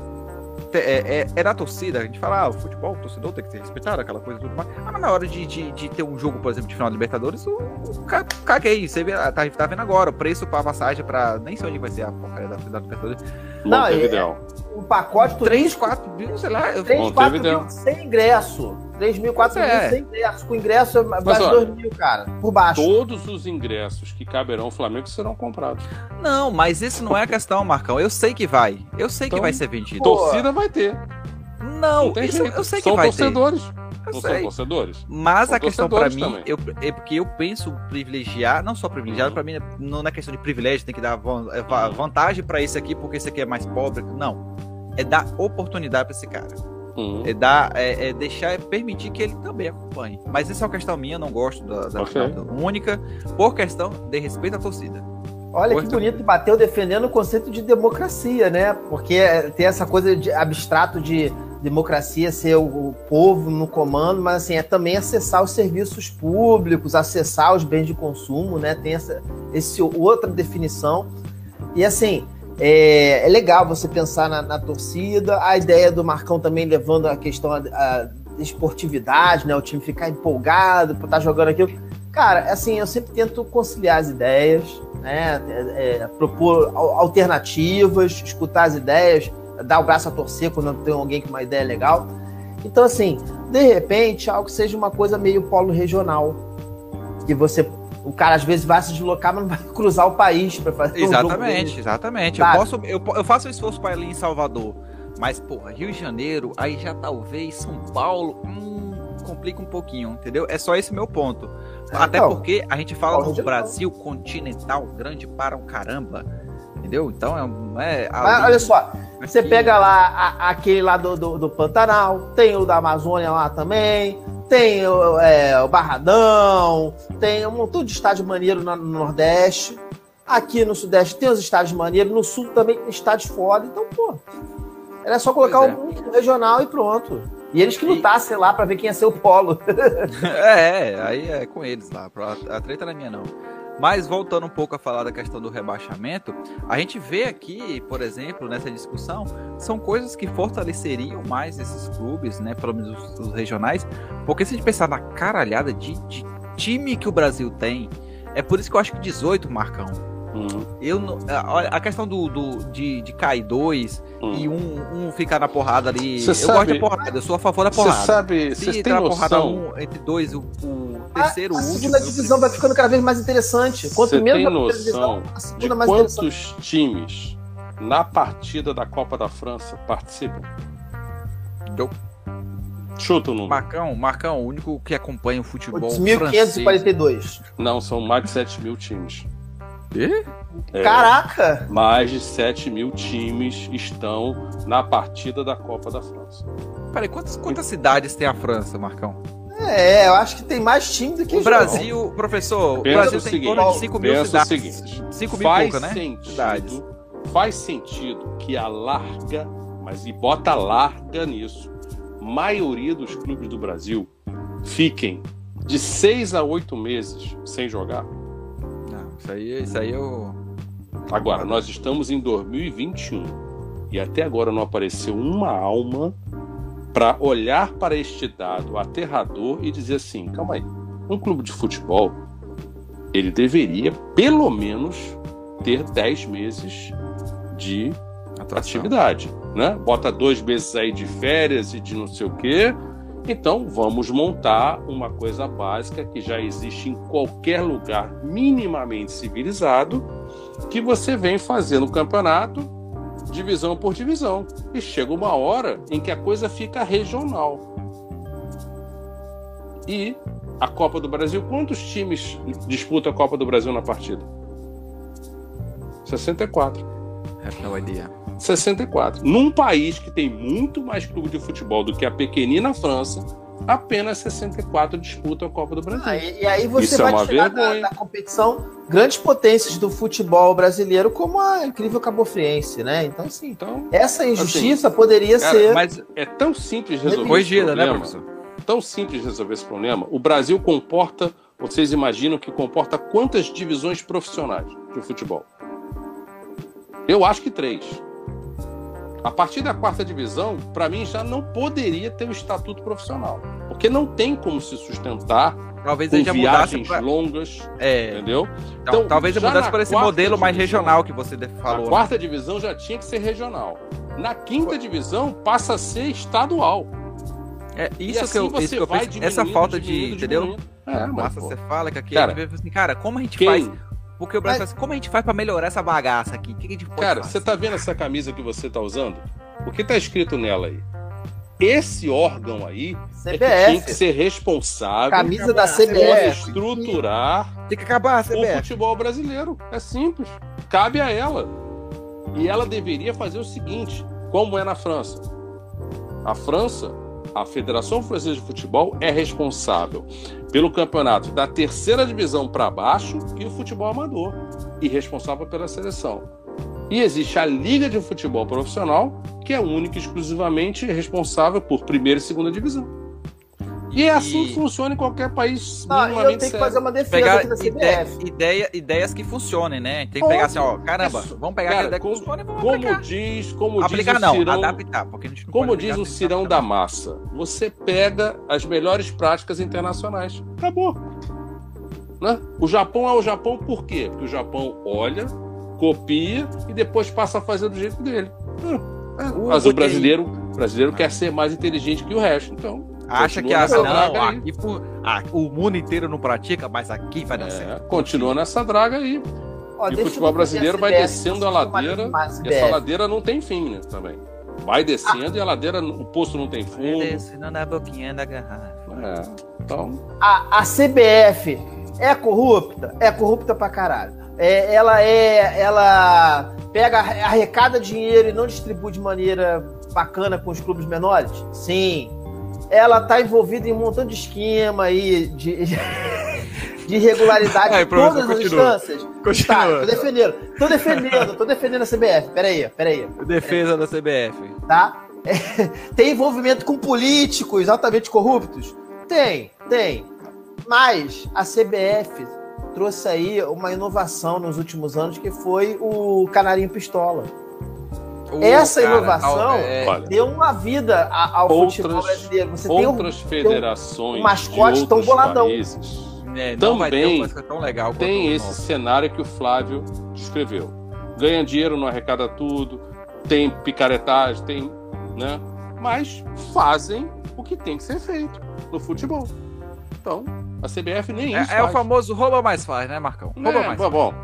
é, é, é, da torcida, a gente fala, ah, o futebol, o torcedor tem que ser respeitado, aquela coisa tudo mais. Mas na hora de, de, de ter um jogo, por exemplo, de final de Libertadores, o, o caguei. Você vê, tá, tá vendo agora, o preço pra passagem pra. Nem sei onde vai ser a porcaria da, da Libertadores. Não, é, o pacote 3, 4 mil, sei lá. 3, 4 mil sem ingresso. 3 mil, 4 mil é. sem ingresso. Com ingresso, mais 2 mil, cara. Por baixo. Todos os ingressos que caberão ao Flamengo serão comprados. Não, mas isso não é a questão, Marcão. Eu sei que vai. Eu sei então, que vai ser vendido. Torcida vai ter. Não, não isso, eu sei que São vai torcedores. ter. Não sei. são torcedores? Mas são a questão para mim eu, é porque eu penso privilegiar, não só privilegiado, uhum. para mim não é questão de privilégio, tem que dar é, vantagem para esse aqui porque esse aqui é mais pobre. Não. É dar oportunidade para esse cara. Uhum. É, dar, é, é, deixar, é permitir que ele também acompanhe. Mas essa é uma questão minha, eu não gosto da, da okay. única, por questão de respeito à torcida. Olha por que bonito, bateu defendendo o conceito de democracia, né? Porque tem essa coisa de abstrato de democracia ser o, povo no comando, mas assim, é também acessar os serviços públicos, acessar os bens de consumo, né? Tem essa esse, outra definição. E assim, é, é legal você pensar na, na, torcida, a ideia do Marcão também levando a questão da esportividade, né? O time ficar empolgado por estar jogando aquilo. Cara, assim, eu sempre tento conciliar as ideias, né? É, é, propor alternativas, escutar as ideias, dar o braço a torcer quando tem alguém com uma ideia legal. Então, assim, de repente, algo que seja uma coisa meio polo regional. Que você. O cara às vezes vai se deslocar, mas não vai [laughs] cruzar o país para fazer Exatamente, um exatamente. Eu, posso, eu, eu faço um esforço para ir em Salvador. Mas, porra, Rio de Janeiro, aí já talvez São Paulo, hum, complica um pouquinho, entendeu? É só esse meu ponto. É, Até então, porque a gente fala do Brasil continental grande para um caramba, entendeu? Então é. é Mas, olha só, você pega lá a, aquele lá do, do, do, Pantanal, tem o da Amazônia lá também, tem o, é, o Barradão, tem um montão de estádio maneiro no, no Nordeste. Aqui no Sudeste tem os estádios maneiros, no Sul também tem estádios foda. Então, pô, era só colocar é. um regional e pronto. E eles que lutassem e... lá para ver quem ia ser o polo. [laughs] é, aí é com eles lá. A treta não é minha, não. Mas voltando um pouco a falar da questão do rebaixamento, a gente vê aqui, por exemplo, nessa discussão, são coisas que fortaleceriam mais esses clubes, né? Pelo menos os, os regionais. Porque se a gente pensar na caralhada de, de time que o Brasil tem, é por isso que eu acho que 18, Marcão, Uhum. Eu, a, a questão do, do, de, de cair dois uhum. e um, um ficar na porrada ali. Cê eu sabe, gosto da porrada, eu sou a favor da porrada. Você sabe, se tem noção... porrada um, entre dois, o, o terceiro, a, a último. A segunda divisão vai ficando cada vez mais interessante. Quanto menos tem noção divisão, a segunda de mais quantos times na partida da Copa da França participam? Eu. Chuta o número. Marcão, Marcão, o único que acompanha o futebol 1542. Não, são mais de 7 mil times. É, Caraca! Mais de 7 mil times estão na partida da Copa da França. Peraí, quantas, quantas cidades tem a França, Marcão? É, eu acho que tem mais time do que o Brasil, não. professor. Pensa o Brasil o tem seguinte, torno de 5 mil cidades. O seguinte, 5 mil faz pouca, né? Sentido, cidades. Faz sentido que a larga, mas e bota larga nisso, maioria dos clubes do Brasil fiquem de 6 a 8 meses sem jogar. Isso aí, isso aí eu. Agora, nós estamos em 2021 e até agora não apareceu uma alma para olhar para este dado aterrador e dizer assim: calma aí, um clube de futebol ele deveria pelo menos ter 10 meses de Atração. atividade, né? Bota dois meses aí de férias e de não sei o quê então, vamos montar uma coisa básica que já existe em qualquer lugar minimamente civilizado, que você vem fazendo campeonato divisão por divisão. E chega uma hora em que a coisa fica regional. E a Copa do Brasil, quantos times disputam a Copa do Brasil na partida? 64. Have no idea. 64. Num país que tem muito mais clube de futebol do que a pequenina França, apenas 64 disputam a Copa do Brasil. Ah, e, e, aí você Isso é vai é tirar da, da, competição grandes potências do futebol brasileiro, como a incrível Cabo Friense, né? Então, assim, então, essa injustiça assim, poderia cara, ser. Mas é tão simples resolver Corrigida, esse problema. Né, professor? Tão simples resolver esse problema. O Brasil comporta, vocês imaginam que comporta quantas divisões profissionais de futebol? Eu acho que três. A partir da quarta divisão, para mim já não poderia ter o um estatuto profissional, porque não tem como se sustentar talvez com viagens pra... longas, é. entendeu? Então, então talvez ele mudasse para esse modelo mais regional que você falou. A né? quarta divisão já tinha que ser regional. Na quinta Foi. divisão passa a ser estadual. É isso assim que eu, isso que eu penso, essa falta de, entendeu? É, Massa, você fala que aqui cara, a gente vê assim, cara, como a gente quem, faz porque o Brasil Mas... assim, como a gente faz para melhorar essa bagaça aqui? O que a gente pode Cara, você tá vendo essa camisa que você tá usando? O que tá escrito nela aí? Esse órgão aí CBF. é que tinha que ser responsável camisa da CBF estruturar tem que acabar CBF. o futebol brasileiro. É simples. Cabe a ela. E ela deveria fazer o seguinte, como é na França. A França a Federação Francesa de Futebol é responsável pelo campeonato da terceira divisão para baixo e o futebol amador, e responsável pela seleção. E existe a Liga de Futebol Profissional, que é única e exclusivamente responsável por primeira e segunda divisão. E é assim que funciona em qualquer país não, eu tenho sério. que fazer uma defesa pegar aqui da CBF. Ideia, ideias que funcionem, né? Tem que pegar assim, ó, caramba, vamos pegar Cara, ideia como, que funcione vamos como aplicar. diz, como aplicar diz não, cirão, adaptar, porque a gente não Como diz o cirão da massa, você pega as melhores práticas internacionais. Acabou. Né? O Japão é o Japão por quê? Porque o Japão olha, copia e depois passa a fazer do jeito dele. Mas o brasileiro, o brasileiro quer ser mais inteligente que o resto, então Acha que a, não, aqui, o mundo inteiro não pratica, mas aqui vai dar é, certo. Continua nessa draga aí. Ó, e o futebol brasileiro vai descendo a ladeira. E essa ladeira não tem fim, né? Também. Vai descendo ah. e a ladeira, o poço não tem fundo. Vai descendo na boquinha da garrafa. É, então. A, a CBF é corrupta? É corrupta pra caralho. É, ela é. Ela pega, arrecada dinheiro e não distribui de maneira bacana com os clubes menores? Sim ela está envolvida em um montão de esquema aí, de, de irregularidade em todas as instâncias. Continua. Tá, tô defendendo. Tô defendendo, tô defendendo a CBF. Peraí, peraí. Defesa da CBF. Tá? É, [laughs] tem envolvimento com políticos altamente corruptos? Tem, tem. Mas a CBF trouxe aí uma inovação nos últimos anos que foi o Canarinho Pistola. Essa cara, inovação é... deu uma vida ao outras, futebol brasileiro. Você outras tem um, federações, tem um mascote tão boladão. Países, é, também legal tem esse nosso. cenário que o Flávio descreveu. Ganha dinheiro, não arrecada tudo, tem picaretagem, tem, né? Mas fazem o que tem que ser feito no futebol. Então, a CBF nem é, isso. É faz. o famoso rouba mais faz, né, Marcão? Rouba é, mais. Bom,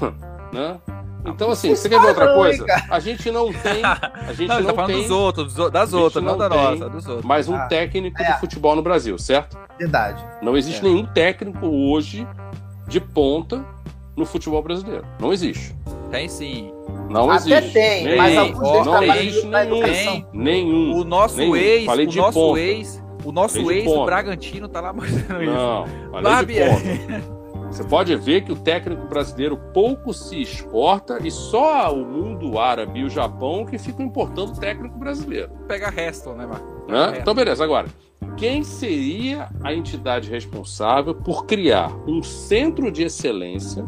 [laughs] né? Então, assim, você quer ver outra coisa? A gente não [laughs] tem. A gente não, não tá falando tem, dos outros, das outras, não, não da nossa, dos outros. Mais um ah, técnico é. de futebol no Brasil, certo? Verdade. Não existe é. nenhum técnico hoje de ponta no futebol brasileiro. Não existe. Tem sim. Não Até existe. tem, nem, mas alguns não existe nenhum. Tem. Nenhum. O nosso nenhum. ex, Falei o de nosso ponta. ex, o nosso ex, o Bragantino tá lá mostrando isso. Não, falei de ponta. [laughs] Você pode ver que o técnico brasileiro pouco se exporta e só o mundo árabe e o Japão que ficam importando o técnico brasileiro. Pega resto, né, Marco? Né? Então, beleza. Agora, quem seria a entidade responsável por criar um centro de excelência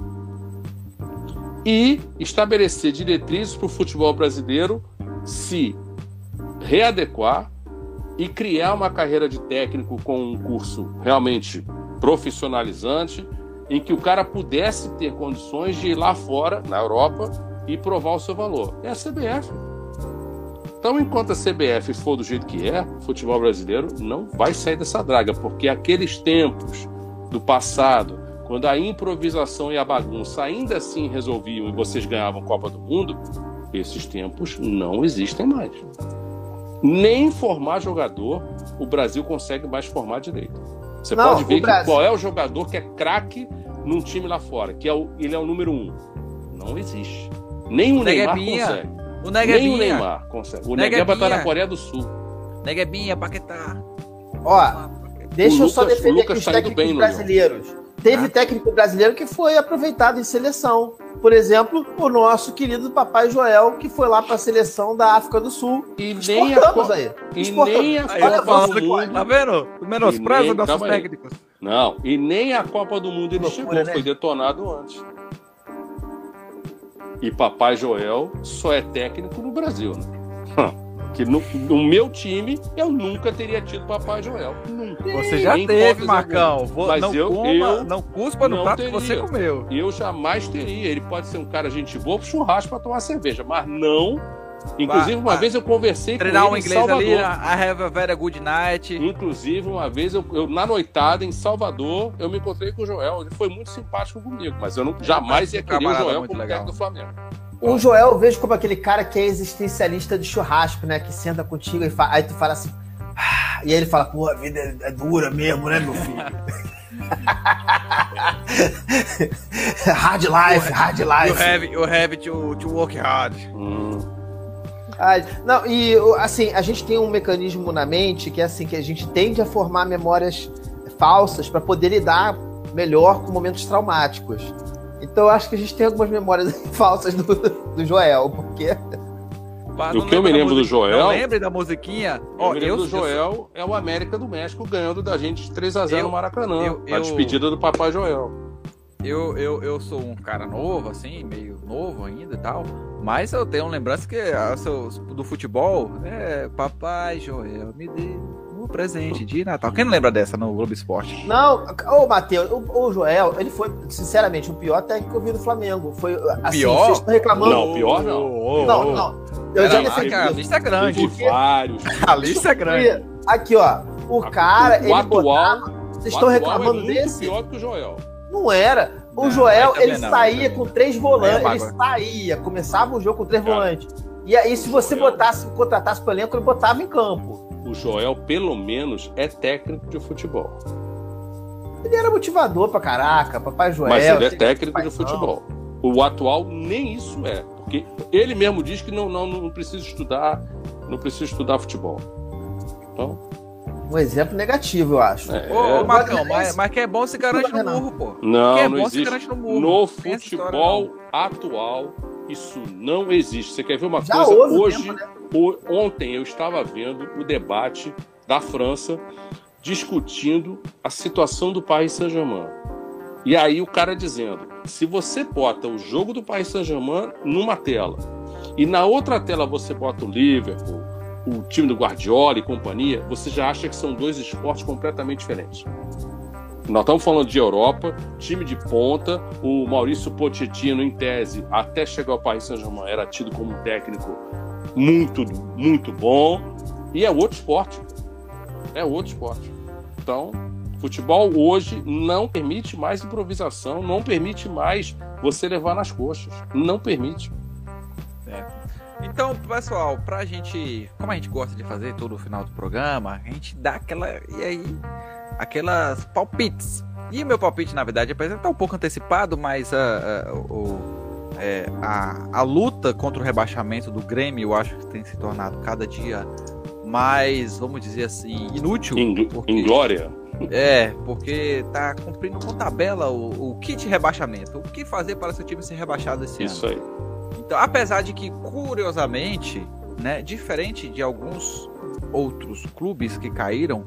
e estabelecer diretrizes para o futebol brasileiro se readequar e criar uma carreira de técnico com um curso realmente profissionalizante em que o cara pudesse ter condições de ir lá fora, na Europa, e provar o seu valor. É a CBF. Então, enquanto a CBF for do jeito que é, o futebol brasileiro não vai sair dessa draga, porque aqueles tempos do passado, quando a improvisação e a bagunça ainda assim resolviam e vocês ganhavam Copa do Mundo, esses tempos não existem mais. Nem formar jogador o Brasil consegue mais formar direito. Você não, pode ver que, qual é o jogador que é craque num time lá fora, que é o, ele é o número um. Não existe. Nem o, o Neymar consegue. O Neguebinha. Nem o Neymar consegue. O Negueba tá na Coreia do Sul. Neguebinha, Paquetá. Ó, deixa o eu só defender aqui os técnicos bem, brasileiros. Teve técnico brasileiro que foi aproveitado em seleção. Por exemplo, o nosso querido Papai Joel, que foi lá para a seleção da África do Sul. E nem a Copa, aí. E nem a Copa do Mundo. Tá vendo? Menospreza nossos técnicos. Não, e nem a Copa do Mundo ele Loucura, chegou, né? foi detonado antes. E Papai Joel só é técnico no Brasil, né? [laughs] Que no, no, meu time eu nunca teria tido Papai Joel. Nunca. Você já Nem teve, Marcão. Mas não eu, coma, eu não cuspa no não prato teria. que você comeu. Eu jamais teria. Ele pode ser um cara gente boa pro churrasco para tomar cerveja, mas não Inclusive, uma vez eu conversei Treinar com ele um inglês em Salvador. ali, I have a very good night. Inclusive, uma vez, eu, eu, na noitada, em Salvador, eu me encontrei com o Joel. Ele foi muito simpático comigo, mas eu não, jamais ia querer o Joel como técnico do Flamengo. O Joel eu vejo como aquele cara que é existencialista de churrasco, né? Que senta contigo e fala, aí tu fala assim. Ah", e aí ele fala, pô, a vida é, é dura mesmo, né, meu filho? [laughs] hard life, hard life. You have, you have to, to work hard. Hum. Ah, não, e assim, a gente tem um mecanismo na mente que é assim, que a gente tende a formar memórias falsas para poder lidar melhor com momentos traumáticos. Então eu acho que a gente tem algumas memórias [laughs] falsas do, do Joel, porque o que eu me lembro do Joel. Não lembre da musiquinha? Eu me lembro eu, do Joel eu, é o América do México ganhando da gente 3x0 no Maracanã. Eu, a despedida do Papai Joel. Eu, eu, eu sou um cara novo, assim, meio novo ainda e tal. Mas eu tenho lembrança que a, do futebol, é Papai Joel, me deu presente de Natal. Quem não lembra dessa no Globo Esporte? Não, ô Matheus, o, o, Joel, ele foi, sinceramente, o pior técnico que eu vi do Flamengo. Foi assim, pior? Vocês estão reclamando. Não, pior não. Não, não. Eu Era já defendi. A lista é grande. Porque... vários. A lista é grande. Aqui, ó. O cara, o ele atual, botava... Vocês estão é reclamando é desse? pior que o Joel. Não era. O não, Joel, ele não, saía não. com três volantes. É ele saía, começava o jogo com três cara, volantes. E aí, se você botasse, contratasse pro elenco, ele botava em campo o Joel, pelo menos, é técnico de futebol. Ele era motivador pra caraca, papai Joel. Mas ele é técnico de futebol. O atual nem isso é. Porque ele mesmo diz que não, não, não precisa estudar, não precisa estudar futebol. Então. Um exemplo negativo, eu acho. É, ô, ô Marcão, mas, mas que é bom se garante no murro, pô. Não, é não existe. No, murro. no futebol atual, isso não existe. Você quer ver uma Já coisa? Hoje, tempo, né? Ontem eu estava vendo o debate da França discutindo a situação do Paris Saint-Germain. E aí o cara dizendo: se você bota o jogo do Paris Saint-Germain numa tela e na outra tela você bota o Liverpool, o time do Guardiola e companhia, você já acha que são dois esportes completamente diferentes. Nós estamos falando de Europa, time de ponta, o Maurício Pochettino, em tese, até chegar ao Paris Saint-Germain, era tido como técnico muito, muito bom. E é outro esporte. É outro esporte. Então, futebol hoje não permite mais improvisação, não permite mais você levar nas coxas. Não permite. É. Então, pessoal, pra gente. Como a gente gosta de fazer todo o final do programa, a gente dá aquela. E aí? Aquelas palpites. E meu palpite, na verdade, é estar um pouco antecipado, mas uh, uh, o é, a, a luta contra o rebaixamento do Grêmio, eu acho que tem se tornado cada dia mais, vamos dizer assim, inútil. Em, porque, em glória. É, porque tá cumprindo com tabela o, o kit rebaixamento. O que fazer para seu time ser rebaixado esse Isso ano? Isso aí. Então, apesar de que, curiosamente, né, diferente de alguns outros clubes que caíram,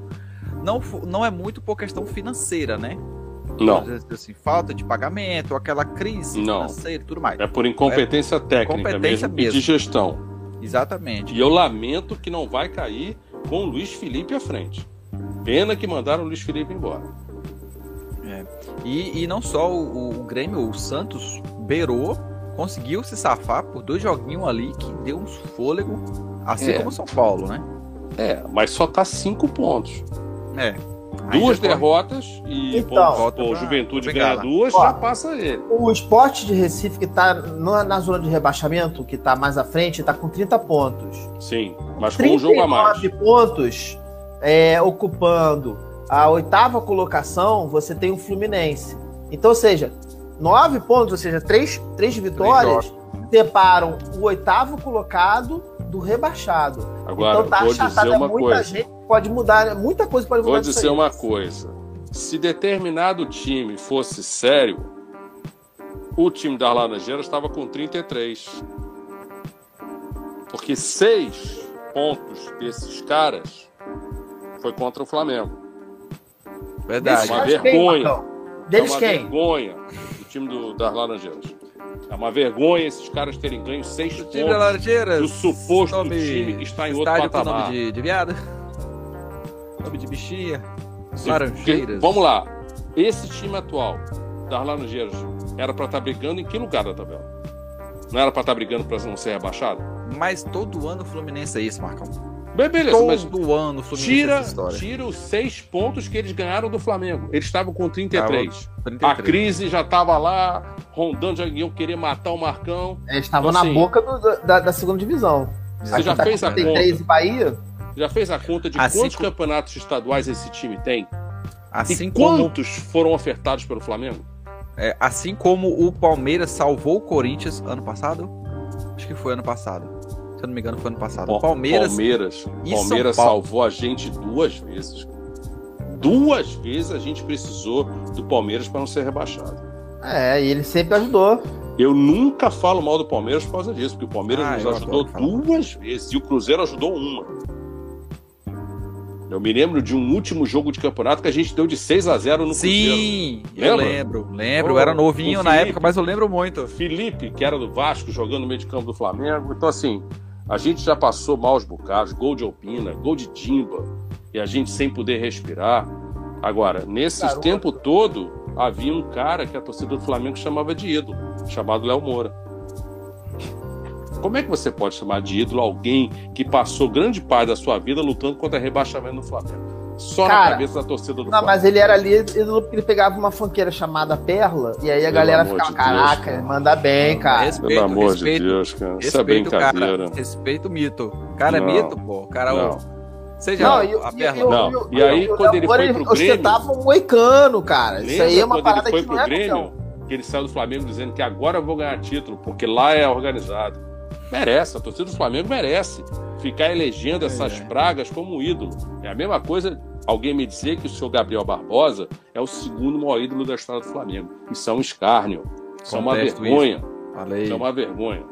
não, não é muito por questão financeira, né? Não. Assim, falta de pagamento, aquela crise não. financeira e tudo mais. É por incompetência é técnica competência mesmo, mesmo. de gestão. Exatamente. E eu lamento que não vai cair com o Luiz Felipe à frente. Pena que mandaram o Luiz Felipe embora. É. E, e não só o, o Grêmio, o Santos beirou, conseguiu se safar por dois joguinhos ali que deu uns fôlego, assim é. como o São Paulo, né? É, mas só tá cinco pontos. É. Duas derrotas e então, pô, Juventude ganha duas, Ó, já passa ele. O esporte de Recife, que está na zona de rebaixamento, que está mais à frente, está com 30 pontos. Sim, mas com um jogo a mais. pontos é, ocupando a oitava colocação, você tem o Fluminense. Então, ou seja, nove pontos, ou seja, três, três vitórias, separam o oitavo colocado do rebaixado. Agora, então tá vou dizer uma muita coisa. gente pode mudar, muita coisa pode mudar. Vou dizer uma coisa. Se determinado time fosse sério, o time das Laranjeiras estava com 33. Porque seis pontos desses caras foi contra o Flamengo. Verdade. É uma vergonha. Quem, Deles é uma quem? vergonha o time do, das Laranjeiras. É uma vergonha esses caras terem ganho seis o pontos time do suposto nome, time que está em outro patamar. Nome de, de viado? Nome de bichinha? Laranjeiras. Vamos lá. Esse time atual das Laranjeiras era para estar tá brigando em que lugar da tabela? Não era para estar tá brigando para não ser rebaixado? Mas todo ano o Fluminense é isso, Marcão. Bem, beleza, todo mas ano o Fluminense tira, tira os seis pontos que eles ganharam do Flamengo. Eles estavam com 33. 33. A crise já estava lá, rondando, já iam querer matar o Marcão. Eles estavam então, na assim, boca do, da, da, segunda divisão. Você já tá fez a conta? Três Bahia? Já fez a conta de assim quantos como... campeonatos estaduais esse time tem? Assim e como... quantos foram ofertados pelo Flamengo? É, assim como o Palmeiras salvou o Corinthians ano passado? Acho que foi ano passado. Se eu não me engano, foi ano passado. O Palmeiras. Palmeiras, Palmeiras salvou a gente duas vezes. Duas vezes a gente precisou do Palmeiras para não ser rebaixado. É, e ele sempre ajudou. Eu nunca falo mal do Palmeiras por causa disso, porque o Palmeiras Ah, nos ajudou duas vezes e o Cruzeiro ajudou uma. Eu me lembro de um último jogo de campeonato que a gente deu de 6 a 0 no Cruzeiro. Sim, eu lembro, lembro. Eu era novinho na Felipe. época, mas eu lembro muito. Felipe, que era do Vasco, jogando no meio de campo do Flamengo. Então, assim, a gente já passou maus bocados, gol de Alpina, gol de Dimba, e a gente sem poder respirar. Agora, nesse Garoto. tempo todo, havia um cara que a torcida do Flamengo chamava de ídolo, chamado Léo Moura. Como é que você pode chamar de ídolo alguém que passou grande parte da sua vida lutando contra rebaixamento no Flamengo? Só na Cara, cabeça da torcida do Não, Flamengo. mas ele era ali, porque ele pegava uma funkeira chamada Perla, e aí a Pelo galera ficava, de Deus, caraca, cara. manda bem, cara. Respeito, Pelo amor respeito, de Deus, cara. Isso é Respeito, brincadeira. cara. Respeito o mito. O cara é Não. mito, pô. O cara, Não. o- seja Não, e, a e, perna. e, o- Não, e, e aí, quando ele foi pro Grêmio- ostentava um moicano, cara. Isso aí é uma quando parada ele foi que pro não é Grêmio, que ele saiu do Flamengo dizendo que agora eu vou ganhar título, porque lá é organizado. Merece, a torcida do Flamengo merece ficar elegendo essas É. pragas como ídolo. É a mesma coisa alguém me dizer que o senhor Gabriel Barbosa é o segundo maior ídolo da história do Flamengo. Isso é um escárnio. Isso é uma vergonha. Falei. Isso é uma vergonha.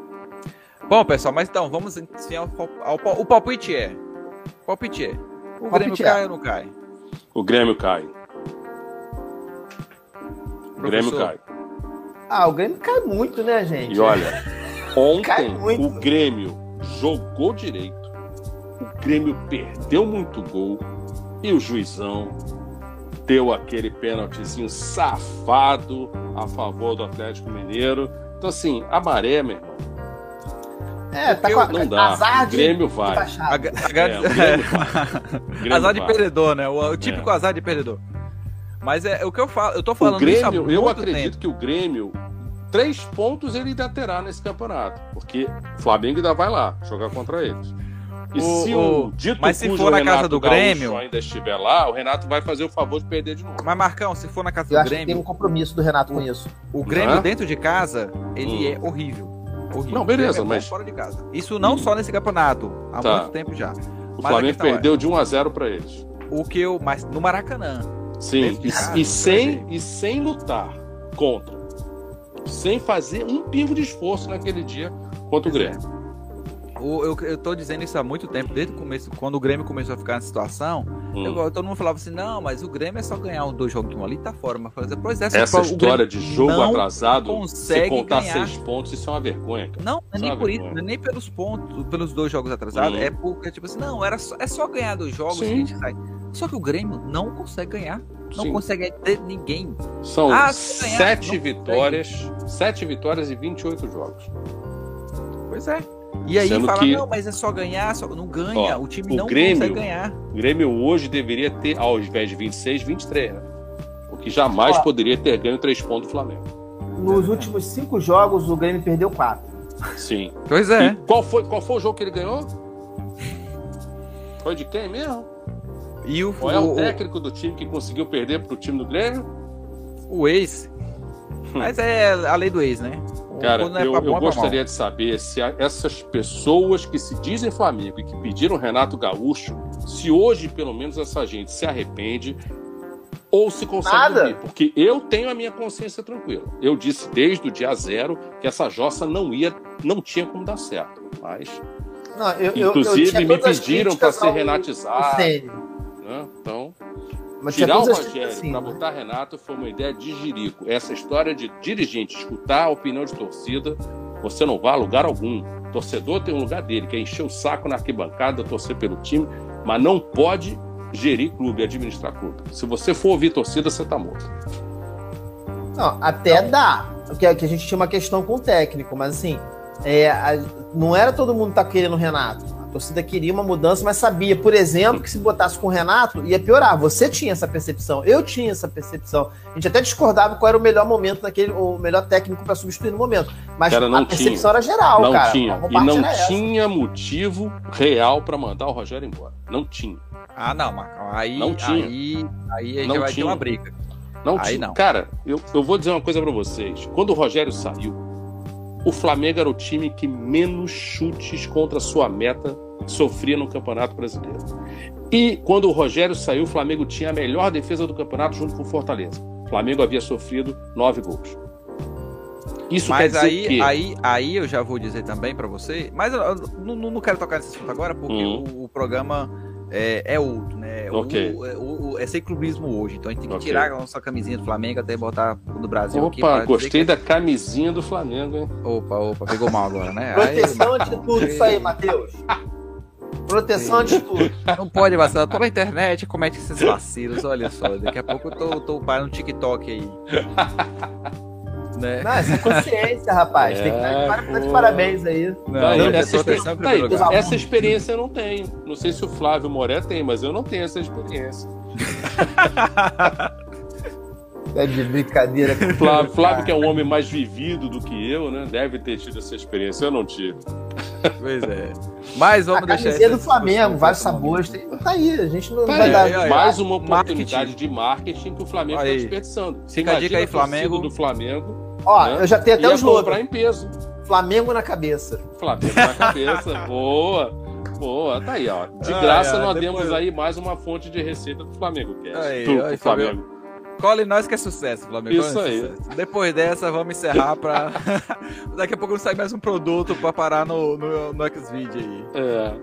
Bom, pessoal, mas então, vamos assim, ao, ao, ao- o palpite é. O palpite é. O Palpite Grêmio é. cai ou não cai? O Grêmio cai. O Grêmio cai. Ah, o Grêmio cai muito, né, gente? E olha, [laughs] ontem o Grêmio jogou direito, o Grêmio perdeu muito gol e o juizão deu aquele pênaltizinho safado a favor do Atlético Mineiro. Então, assim, a maré, meu irmão, É, tá com a, não dá. azar O de, Grêmio de vai. baixada. A- a- É, o Grêmio vai. [laughs] O Grêmio azar de perdedor, né? O, o típico É. azar de perdedor. Mas é o que eu falo, eu tô O falando isso há Grêmio, eu acredito tempo. que o Grêmio, três pontos ele ainda terá nesse campeonato, porque o Flamengo ainda vai lá jogar contra eles. E O- se o- o dito mas se for na Renato casa do Gaúcho Grêmio- ainda estiver lá, o Renato vai fazer o favor de perder de novo. Mas Marcão, se for na casa Eu do acho que tem um Grêmio, compromisso do Renato com isso. o Grêmio dentro de casa, ele Hum. é horrível. Horrível. Não, beleza, Grêmio é mas- fora de casa. Isso não só nesse campeonato, há Tá. muito tempo já. O Mas Flamengo é- perdeu de 1 a 0 para eles. O que eu, mas no Maracanã. Sim, e, casa, e não sem, e sem lutar contra. Sem fazer um pingo de esforço naquele dia contra o. Grêmio. Eu, eu tô dizendo isso há muito tempo, desde o começo, quando o Grêmio começou a ficar nessa situação, Hum. eu- todo mundo falava assim, não, mas o Grêmio é só ganhar um, dois joguinhos ali, tá fora. Mas fazer, pois é, Essa história de jogo atrasado, se contar ganhar. seis pontos, isso é uma vergonha, cara. Não, não é Isso é nem por isso, vergonha. é nem pelos pontos, pelos dois jogos atrasados, Hum. é porque, tipo assim, não, era só, é só ganhar dois jogos Sim. a gente sai. Só que o Grêmio não consegue ganhar, não Sim. consegue ter ninguém. São Ah, se ganhar, sete não vitórias, sete vitórias e 28 jogos. Pois é. E aí Sendo fala, que- não, mas é só ganhar, só... não ganha, Ó, o time o não Grêmio- consegue ganhar. O Grêmio hoje deveria ter, ao invés de 26, 23, né? Porque jamais Ó. poderia ter ganho três pontos do Flamengo. Nos últimos cinco jogos, o Grêmio perdeu quatro. Sim. Pois é. E qual foi, qual foi o jogo que ele ganhou? Foi de quem mesmo? E o, Qual é o o, técnico do time que conseguiu perder pro time do Grêmio? o ex. Mas é a lei do ex, né? Cara, é eu, bom, eu é gostaria de saber se a- essas pessoas que se dizem Flamengo e que pediram Renato Gaúcho, se hoje pelo menos essa gente se arrepende ou se consegue Nada. ouvir. Porque eu tenho a minha consciência tranquila. Eu disse desde o dia zero que essa jossa não ia, não tinha como dar certo. Mas, Não, eu, eu- eu inclusive, tinha me pediram para ser ao- renatizado. Né? Então, Mas Tirar o Rogério assim, para né? botar Renato foi uma ideia de jirico. Essa história de dirigente escutar a opinião de torcida, você não vai a lugar algum. Torcedor tem um lugar dele, que é encher o saco na arquibancada, torcer pelo time, mas não pode gerir clube, administrar clube. Se você for ouvir torcida, você tá morto. Não, até dá. Porque que a gente tinha uma questão com o técnico, mas assim, é, a- não era todo mundo que tá querendo o Renato. Torcida queria uma mudança, mas sabia, por exemplo, que se botasse com o Renato ia piorar. Você tinha essa percepção, eu tinha essa percepção. A gente até discordava qual era o melhor momento naquele, o melhor técnico para substituir no momento. Mas Cara, não a percepção era geral, não cara. tinha. E não era essa. tinha motivo real para mandar o Rogério embora. Não tinha. Ah, não, Marcão. Aí, Não tinha. aí, aí a gente Não vai tinha. ter uma briga. Não Aí tinha. não. Cara, eu, eu vou dizer uma coisa para vocês. Quando o Rogério saiu, o Flamengo era o time que menos chutes contra a sua meta sofria no Campeonato Brasileiro. E quando o Rogério saiu, o Flamengo tinha a melhor defesa do campeonato junto com o Fortaleza. O Flamengo havia sofrido nove gols. Isso Mas quer dizer aí, que... aí, aí eu já vou dizer também pra você, mas eu, não, não quero tocar nesse assunto agora, porque Hum. o, o programa é, é outro, né? O- Ok. O, o- o- é sem clubismo hoje, então a gente tem que Ok. tirar a nossa camisinha do Flamengo até botar do Brasil aqui. pra Opa, gostei que- da camisinha do Flamengo, hein? Opa, opa, pegou mal agora, né? Aí, Proteção ante tudo, isso aí, Matheus. [laughs] Proteção ante tudo. não pode vacilar. Tô na internet, comete esses vacilos, olha só. Daqui a pouco eu tô, tô parando no TikTok aí. né? Não, essa é consciência, rapaz. Tem que É, dar de pô. parabéns aí. Não, essa, experiência, tá aí, essa experiência eu não tenho. Não sei se o Flávio Moré tem, mas eu não tenho essa experiência. [laughs] É de brincadeira. com Flávio, Flávio que é um homem mais vivido do que eu, né? Deve ter tido essa experiência. Eu não tive. Pois é. Mas A vamos deixar. camisinha essa do Flamengo, vários sabores. Tem, tá aí, a gente não Tá vai aí, dar. aí, aí. mais uma Marketing. oportunidade de marketing que o Flamengo está Aí. desperdiçando. Você Fica a dica aí, Flamengo. do Flamengo Ó, né? eu já tenho até os logos. comprar em peso. Flamengo na cabeça. Flamengo na cabeça. [laughs] Boa. Boa, tá aí, ó. De Ai, graça ai, nós depois- temos aí mais uma fonte de receita do Flamengo. Cast. Aí, Do- aí, do Flamengo. Cola em nós que é sucesso, Flamengo. Isso é sucesso. aí. Depois dessa, vamos encerrar pra. [laughs] Daqui a pouco não sai mais um produto pra parar no, no, no Xvideo aí. É.